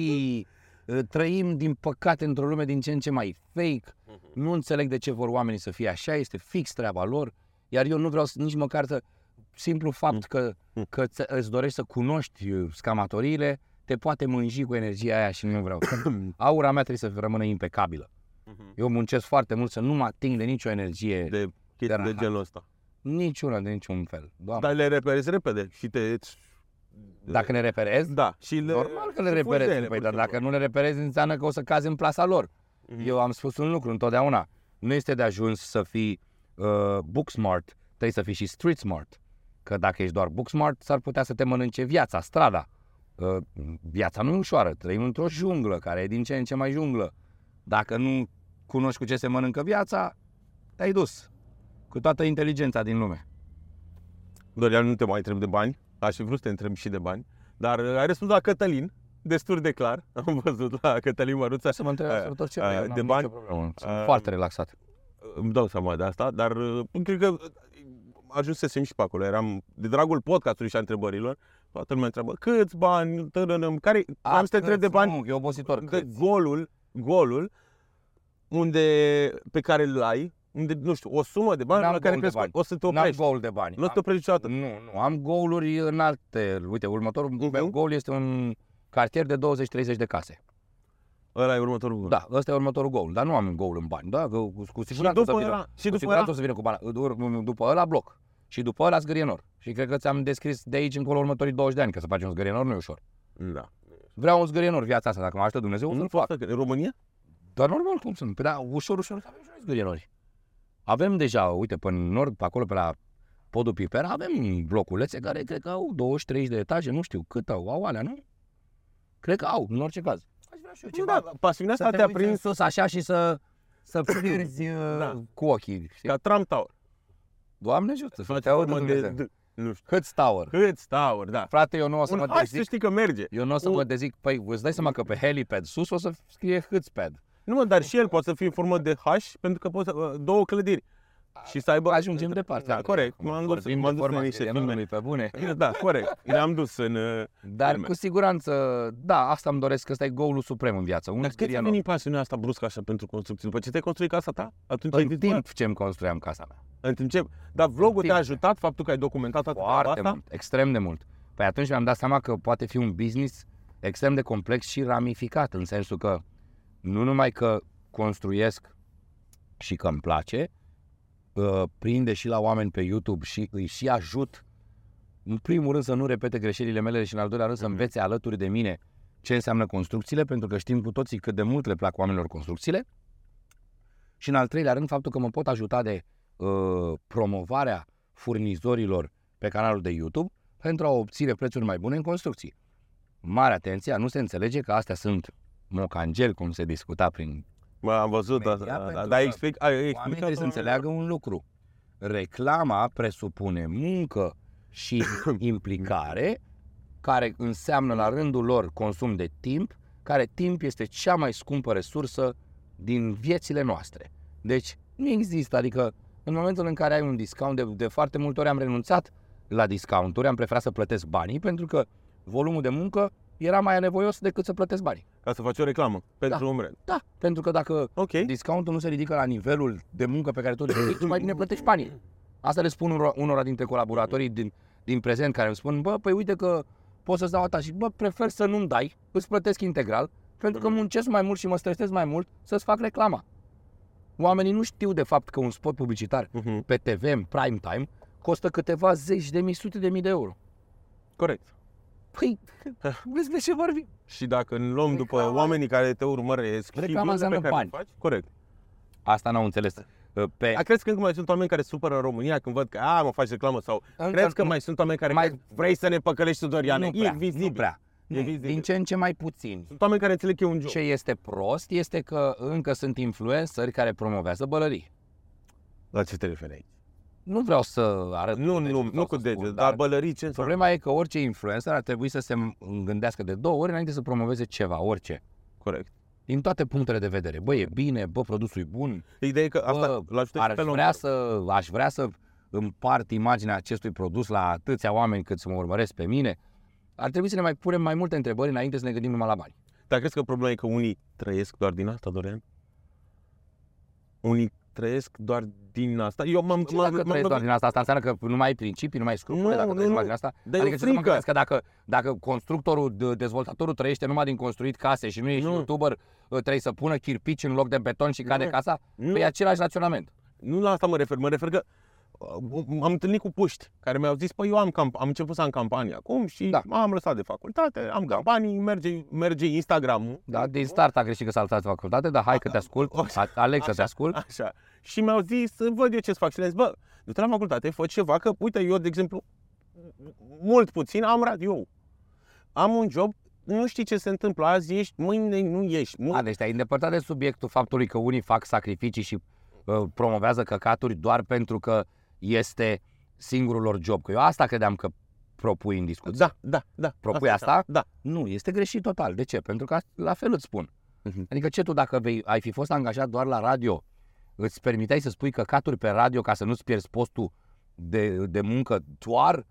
Uh, Trăim, din păcate, într-o lume din ce în ce mai fake. Nu înțeleg de ce vor oamenii să fie așa, este fix treaba lor. Iar eu nu vreau să, nici măcar să... Simplu fapt că, că ți- îți dorești să cunoști uh, scamatoriile, te poate mânji cu energia aia și nu vreau. Aura mea trebuie să rămână impecabilă. Eu muncesc foarte mult să nu mă ating de nicio energie, de... de chestii de rahat. genul ăsta. niciuna, de niciun fel. Doamne. Dar le reperezi repede și te... Dacă le reperez, Da, și le... normal că le să fugi de reperez. ele, Păi, pur dar și dacă simplu. nu le reperezi, înseamnă că o să cazi în plasa lor. Mhm. Eu am spus un lucru întotdeauna. Nu este de ajuns să fii uh, book smart, trebuie să fii și street smart. Că dacă ești doar book smart, s-ar putea să te mănânce viața, strada. Uh, viața nu e ușoară, trăim într-o junglă care e din ce în ce mai junglă. Dacă nu cunoști cu ce se mănâncă viața, te-ai dus. Cu toată inteligența din lume. Dorian, nu te mai întreb de bani, aș fi vrut să te întreb și de bani, dar uh, ai răspuns la Cătălin, destul de clar, am văzut la Cătălin Măruță. Să mă întreb Uh, absolut orice. uh, eu de n-am bani, nicio problemă. Sunt uh, foarte relaxat. Îmi dau seama de asta, dar uh, cred că uh, ajunsesem și pe acolo. Eram de dragul podcastului și a întrebărilor. toată lumea întreabă, câți bani, tărănăm, care, am să te întreb de bani, Nu, e obositor. de Câți? golul, golul, unde, pe care îl ai, unde, nu știu, o sumă de bani N-am la care gol de crezi că bani. o să te N-am oprești. gol de bani. Nu o să te oprești niciodată. Nu, nu, am goluri în alte. Uite, următorul Mhm. meu gol este un cartier de 20-30 de case. Ăla e următorul gol. Da, ăsta e următorul gol, dar nu am gol în bani. Da, că cu, cu Și siguranță o să după vină. ăla, și cu după siguranță ăla, o să vină cu bani. Dur- După ăla bloc. Și după ăla zgârienor. Și cred că ți-am descris de aici încolo următorii 20 de ani, că să faci un zgârienor nu e ușor. da. Vreau un zgârienor viața asta, dacă mă ajută Dumnezeu, o Nu să-l poți fac. să, în România? Dar normal cum sunt. Păi da, ușor, ușor să avem și noi zgârienori. Avem deja, uite, pe nord, pe acolo, pe la podul Piper, avem bloculețe care cred că au 20-30 de etaje, nu știu cât au, au alea, nu? Cred că au, în orice caz. Aș vrea și eu Nu, ceva. da, pasiunea să asta te te-a uiți în prins sus așa și să, să pierzi uh, Da. cu ochii. Știi? ca Trump Tower. Doamne ajută, să Face te audă formă de, Dumnezeu. d- nu știu, Câți tower? câți tower, da. Frate, eu nu o să Un mă hai să dezic. știi că merge. Eu nu o să un- mă dezic. Păi, îți dai seama că pe helipad sus o să scrie Hâțpad. Nu, mă, dar și el poate să fie în formă de H, pentru că poți să, uh, două clădiri. Și să aibă... Ajungem departe. Da, corect. M-am dus, Vorbim m-am de dus în formație niște de filme. nume, pe bune. Da, corect. Ne-am dus în... uh, Dar filme. cu siguranță, da, asta îmi doresc, că ăsta e golul suprem în viață. Un Dar cât ți-a zgârienor. venit pasiunea asta bruscă așa pentru construcții? După ce te-ai construit casa ta? Atunci ai În zis, timp ce îmi construiam casa mea. bă, în timp ce... Dar vlogul timp. te-a ajutat, faptul că ai documentat toată treaba Foarte asta? mult, extrem de mult. Păi atunci mi-am dat seama că poate fi un business extrem de complex și ramificat, în sensul că nu numai că construiesc și că îmi place, uh, prinde și la oameni pe YouTube și îi și ajut, în primul rând să nu repete greșelile mele și în al doilea rând să Mhm. învețe alături de mine ce înseamnă construcțiile, pentru că știm cu toții cât de mult le plac oamenilor construcțiile. Și în al treilea rând faptul că mă pot ajuta de uh, promovarea furnizorilor pe canalul de YouTube pentru a obține prețuri mai bune în construcții. Mare atenție, nu se înțelege că astea sunt mocangeli, cum se discuta prin... Bă, am văzut Media, asta, da, pentru dar că explic, ai Oamenii explicat trebuie să înțeleagă un lucru. Reclama presupune muncă și implicare, care înseamnă la rândul lor consum de timp, care timp este cea mai scumpă resursă din viețile noastre. Deci nu există, adică în momentul în care ai un discount, de, de foarte multe ori am renunțat la discounturi, am preferat să plătesc banii pentru că volumul de muncă era mai anevoios decât să plătesc banii. ca să faci o reclamă pentru un brand. Da, pentru că dacă Ok. discountul nu se ridică la nivelul de muncă pe care tu le ridici, mai bine plătești banii. Asta le spun unora, unora dintre colaboratorii din, din prezent care îmi spun, bă, păi uite că pot să-ți dau atâta și bă, prefer să nu-mi dai, îți plătesc integral, pentru că muncesc mai mult și mă stresez mai mult să-ți fac reclama. Oamenii nu știu de fapt că un spot publicitar Mhm. pe TV în prime time costă câteva zeci de mii, sute de mii de euro. Corect. Păi, vezi de ce vorbim? Și dacă ne luăm după Reclama- oamenii care te urmăresc și Reclama vânză pe înseamnă care le bani. faci, corect. Asta n-au înțeles. Pe, A, crezi că încă mai sunt oameni care supără în România când văd că a, mă faci reclamă sau Încă crezi că nu- mai sunt oameni care mai- mai... vrei să ne păcălești Tudoriane? nu prea, E vizibil. nu prea. E Nu, vizibil. din ce în ce mai puțini. Sunt oameni care înțeleg că e un joc. Ce este prost este că încă sunt influenceri care promovează bălării. La ce te referi aici? Nu vreau să arăt Nu, cu degetul nu, sau nu cu să spun, deget, dar bălării ce înseamnă? Problema e că orice influencer ar trebui să se gândească de două ori înainte să promoveze ceva, orice. Corect. Din toate punctele de vedere. Bă, e bine, bă, produsul e bun, Ideea e că asta bă, l ajută și aș pe vrea, să, aș vrea să împart imaginea acestui produs la atâția oameni cât să mă urmăresc pe mine. Ar trebui să ne mai punem mai multe întrebări înainte să ne gândim numai la bani. Dar crezi că problema e că unii trăiesc doar din asta, Dorian? Unii trăiesc doar din asta. Eu m-am... Ce dacă trăiești doar din asta? Asta înseamnă că nu mai ai principii, nu mai ai scrupule Nu, dacă nu, trăiești numai nu. din asta? Dar e adică o ce să mă frică. gândesc că dacă, dacă constructorul, de- dezvoltatorul trăiește numai din construit case și nu ești Nu. youtuber, trebuie să pună chirpici în loc de beton și cade Nu. casa, Nu. păi e același raționament. Nu la asta mă refer, mă refer că uh, m-am întâlnit cu puști care mi-au zis, păi eu am, camp- am început să am campanii acum și Da. m-am lăsat de facultate, am campanii, merge, merge Instagram-ul. Da, din start a greșit că s-a lăsat facultate, dar hai că te ascult, a- aleg să te ascult. Așa. Și mi-au zis, văd eu ce-ți fac. Și le-am zis, bă, du-te la facultate, fă ceva, că uite, eu, de exemplu, mult puțin am radio. Am un job, nu știi ce se întâmplă, azi ești, mâine nu ești. A, Mâine... deci te-ai îndepărtat de subiectul faptului că unii fac sacrificii și uh, promovează căcaturi doar pentru că este singurul lor job. Că eu asta credeam că propui în discuție. Da, da, da. Propui asta? Da. Nu, este greșit total. De ce? Pentru că la fel îți spun. Mhm. Adică ce tu dacă vei, ai fi fost angajat doar la radio, îți permiteai să spui căcaturi pe radio ca să nu-ți pierzi postul de, de muncă doar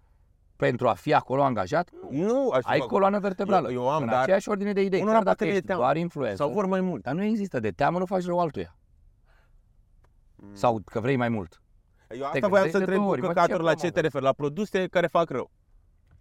pentru a fi acolo angajat, Nu, aș ai fac- coloană vertebrală. Eu- eu am, în dar aceeași ordine de idei. unora Chiar dacă poate le ești teamă. doar influencer, Sau vor mai mult. dar nu există. De teamă nu faci rău altuia. Sau că vrei mai mult. Eu asta Te voiam gândești să de întreb două cu ori, mă, căcaturi ce la ce problemă te referi? La produse care fac rău.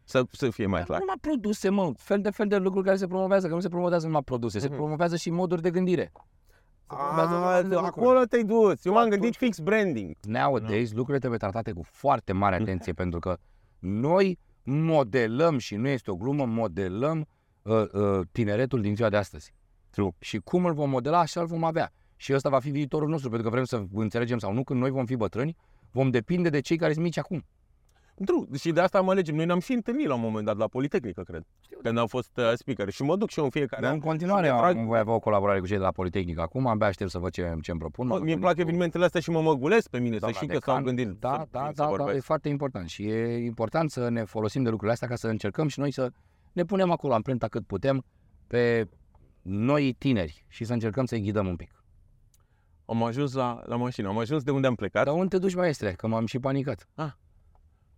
Să, să fie mai Nu clar. numai produse, mă, fel de fel de lucruri care se promovează, că nu se promovează numai produse, se Mhm. promovează și moduri de gândire. Se promovează o A, grămadă de lucruri. acolo te-ai dus. Eu m-am Atunci- gândit fix branding. Nowadays, lucrurile trebuie tratate cu foarte mare atenție, pentru că noi modelăm, și nu este o glumă, modelăm uh, uh, tineretul din ziua de astăzi. True. Și cum îl vom modela, așa îl vom avea. Și ăsta va fi viitorul nostru, pentru că vrem să înțelegem sau nu, când noi vom fi bătrâni, vom depinde de cei care sunt mici acum. True. Și de asta mă alegem. Noi ne-am și întâlnit la un moment dat la Politehnică, cred. Când am fost uh, speaker. Și mă duc și eu în fiecare Dar an. în continuare și mi-e am, drag- voi avea o colaborare cu cei de la Politehnică. Acum abia aștept să văd ce, ce îmi propun. Mă, Mă Mie îmi gândesc plac cu evenimentele astea și mă măgulesc pe mine, să doamna știu că s-au decan. gândit Da, să, da, să da, da, vorbesc. e foarte important. Și e important să ne folosim de lucrurile astea ca să încercăm și noi să ne punem acolo amprenta cât putem pe noi tineri și să încercăm să-i ghidăm un pic. Am ajuns la, la mașină, am ajuns de unde am plecat. Dar unde te duci, maestre? Că m-am și panicat. Ah.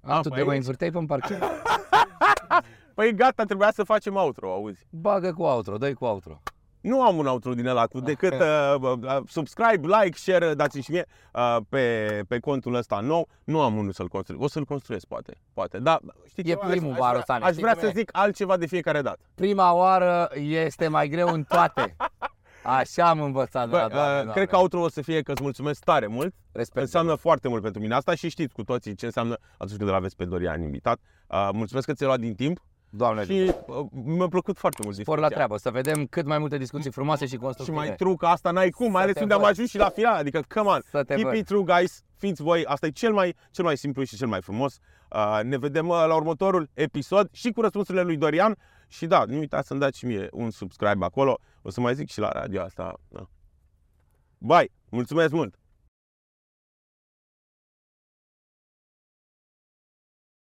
A, Ah, tu pe te mai aici? învârteai pe parchet. Păi gata, trebuia să facem outro, auzi. Bagă cu outro, dă cu outro. Nu am un outro din ăla cu decât uh, uh, subscribe, like, share, dați și mie uh, pe, pe contul ăsta nou. Nu am unul să-l construiesc. O să-l construiesc, poate. Poate. Da, știi E ceva? primul, aș, Varu aș, vrea, Sane, aș știi vrea cum să e? zic altceva de fiecare dată. Prima oară este mai greu în toate. Așa am învățat de la Bă, doamne, uh, cred că outro o să fie că îți mulțumesc tare mult. Respect. Înseamnă foarte mult pentru mine asta și știți cu toții ce înseamnă atunci când îl aveți pe Dorian invitat. Uh, mulțumesc că ți-ai luat din timp Doamne, și uh, mi-a plăcut foarte mult for discuția. la treabă, să vedem cât mai multe discuții frumoase și Și constructive. mai true că asta n-ai cum, mai Să ales te unde am văd. ajuns și la final. Adică, come on, Să te keep văd. it true, guys. Fiți voi, asta e cel mai, cel mai simplu și cel mai frumos. Uh, ne vedem uh, la următorul episod și cu răspunsurile lui Dorian. Și da, nu uitați să-mi dați și mie un subscribe acolo. O să mai zic și la radio asta. Da. Bye! Mulțumesc mult!